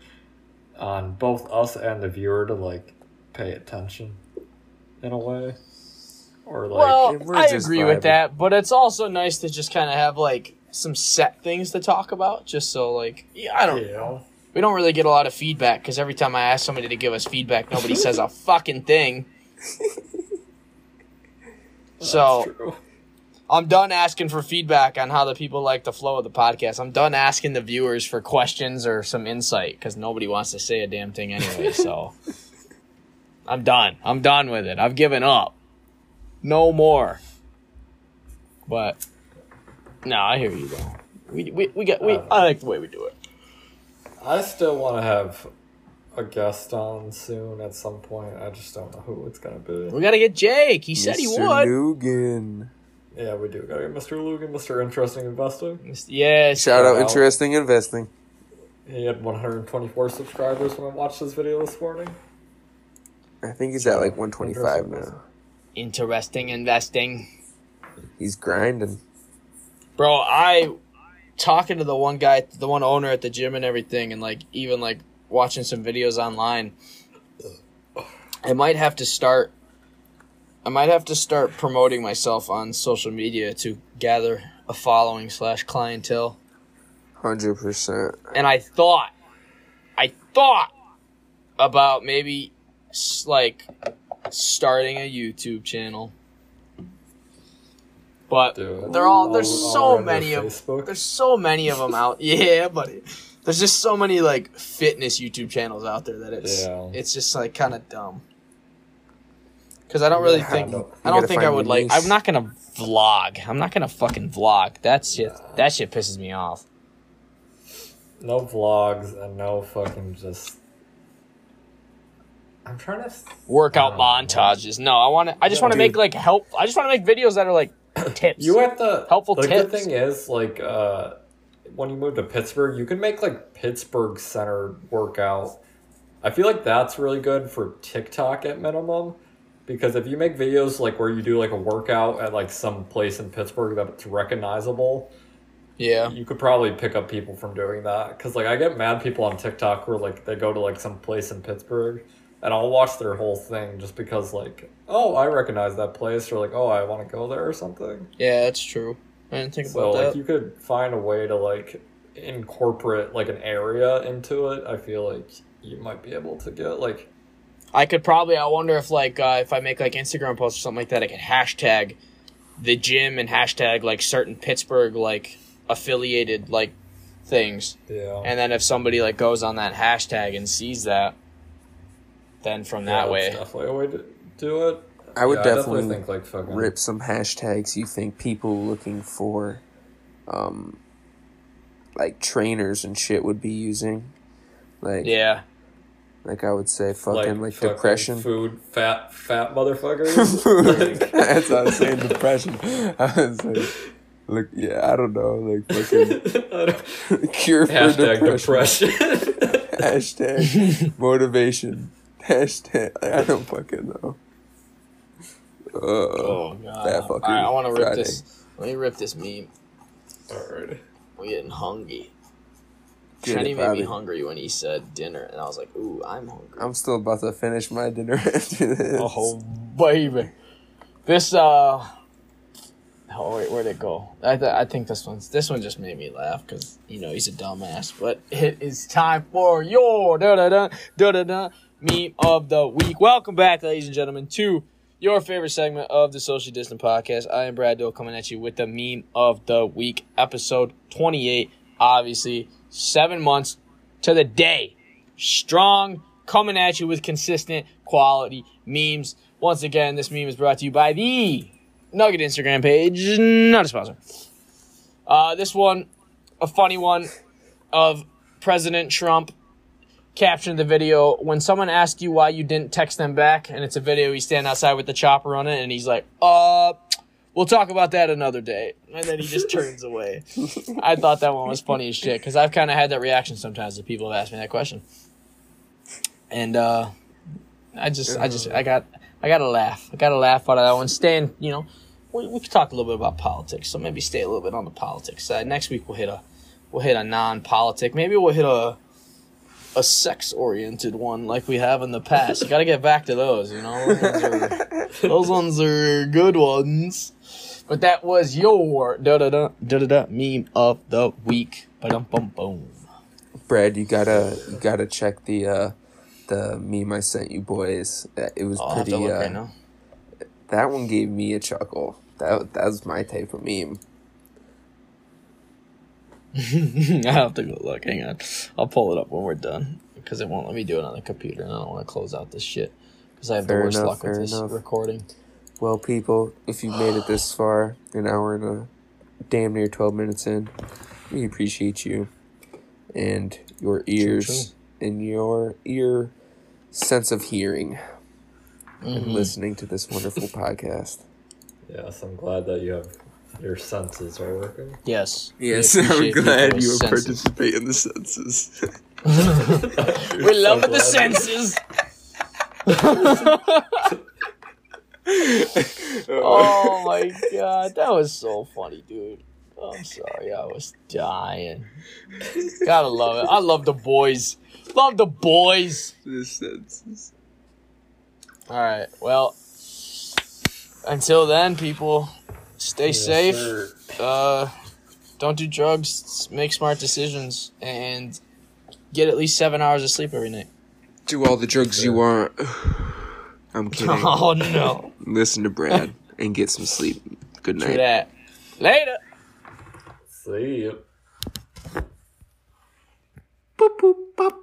on both us and the viewer to like pay attention in a way, or like well, we're I just agree vibing. with that, but it's also nice to just kind of have like some set things to talk about, just so like yeah, I don't. you know, We don't really get a lot of feedback because every time I ask somebody to give us feedback, nobody says a fucking thing. So That's true. I'm done asking for feedback on how the people like the flow of the podcast. I'm done asking the viewers for questions or some insight because nobody wants to say a damn thing anyway. So I'm done. I'm done with it. I've given up. No more. But no, I hear you though. We we we get we. I like the way we do it. I still want to have a guest on soon at some point. I just don't know who it's gonna be. We gotta get Jake. He said he Mr. would. Lugen. Yeah, we do. Gotta get Mr. Lugen, Mr. Interesting Investing. Yeah. Shout out out. interesting investing. He had 124 subscribers when I watched this video this morning. I think he's at like 125 now. Interesting investing. He's grinding. Bro, I talking to the one guy, the one owner at the gym and everything, and like even like watching some videos online. I might have to start. I might have to start promoting myself on social media to gather a following slash clientele. 100%. And I thought, I thought about maybe like starting a YouTube channel. But Do it. they're all there's All- so all many of Facebook. there's so many of them out. Yeah, buddy. There's just so many like fitness YouTube channels out there that it's Yeah. it's just like kind of dumb. Cuz I don't really Yeah, think I know. I don't think I would like. I'm not going to vlog. I'm not going to fucking vlog. That shit that shit pisses me off. No vlogs and no fucking just. I'm trying to. Workout Oh, montages. No, I want to I just No, want to make like help I just want to make videos that are like tips. You have the Helpful like, tips. The thing is, like, uh, when you move to Pittsburgh, you can make like Pittsburgh centered workout. I feel like that's really good for TikTok at minimum. Because if you make videos like where you do like a workout at like some place in Pittsburgh that's recognizable, yeah. you could probably pick up people from doing that because like i get mad people on tiktok where like they go to like some place in pittsburgh and i'll watch their whole thing just because like oh i recognize that place or like oh i want to go there or something Yeah, that's true. I didn't think so about like that. you could find a way to like incorporate like an area into it i feel like you might be able to get like I could probably. I wonder if like uh, if I make like Instagram posts or something like that, I could hashtag the gym and hashtag like certain Pittsburgh like affiliated like things, yeah and then if somebody like goes on that hashtag and sees that, then from Yeah, that way, definitely a way to do it I would Yeah, definitely, think like fucking rip some hashtags you think people looking for um like trainers and shit would be using. Like yeah, like I would say fucking like, depression. food fat fat motherfuckers Like- That's what I was saying, depression. I was like, look, yeah, I don't know, like fucking cure for Hashtag depression. depression. Hashtag motivation. Hashtag I don't fucking know. Uh, oh god, that fucking All right, I want to rip Friday. this. Let me rip this meme. Alright. We're getting hungry. Get Trenny it, made me hungry when he said dinner, and I was like, "Ooh, I'm hungry." I'm still about to finish my dinner after this. Oh baby, this uh, oh wait, where'd it go? I th- I think this one's this one just made me laugh because you know he's a dumbass. But it is time for your da da da da da da meme of the week. Welcome back, ladies and gentlemen, to your favorite segment of the Socially Distant Podcast. I am Brad Doe coming at you with the meme of the week, episode twenty eight. Obviously, seven months to the day strong, coming at you with consistent quality memes. Once again, this meme is brought to you by the Nugget Instagram page, not a sponsor. Uh, this one, a funny one of President Trump captioned the video when someone asks you why you didn't text them back, and it's a video he's standing outside with the chopper on it, and he's like, "Uh, we'll talk about that another day," and then he just turns away. I thought that one was funny as shit because I've kind of had that reaction sometimes if people have asked me that question, and uh, I just, I just, I got, I got to laugh. I got to laugh out of that one. Staying, you know, we, we could talk a little bit about politics, so maybe stay a little bit on the politics side. Next week we'll hit a, we'll hit a non-politic. Maybe we'll hit a a sex oriented one like we have in the past. You got to get back to those, you know. Those ones, are, those ones are good ones. But that was your da da da da da meme of the week. Ba bum boom. Brad, you gotta you gotta check the uh the meme I sent you boys. Uh, It was I'll have pretty. uh, right. That one gave me a chuckle. That that was my type of meme. I have to go look. Hang on. I'll pull it up when we're done because it won't let me do it on the computer, and I don't want to close out this shit because I have Fair the worst enough, luck with this enough. recording. Well, people, if you made it this far, an hour and a damn near twelve minutes in, we appreciate you and your ears and your ear sense of hearing and Mhm. listening to this wonderful podcast. Yes, I'm glad that you have your senses are working. Yes. Yes, I'm glad you senses. participate in the senses. We love the senses. oh my god, that was so funny, dude. I'm sorry, I was dying. Gotta love it. I love the boys. Love the boys. All right. Well, until then, people, stay Yes, safe. sir. Uh, don't do drugs. Make smart decisions, and get at least seven hours of sleep every night. Do all the drugs you want. I'm kidding. Oh no. Listen to Brad and get some sleep. Good True night. that. Later. See ya. Boop, boop, bop.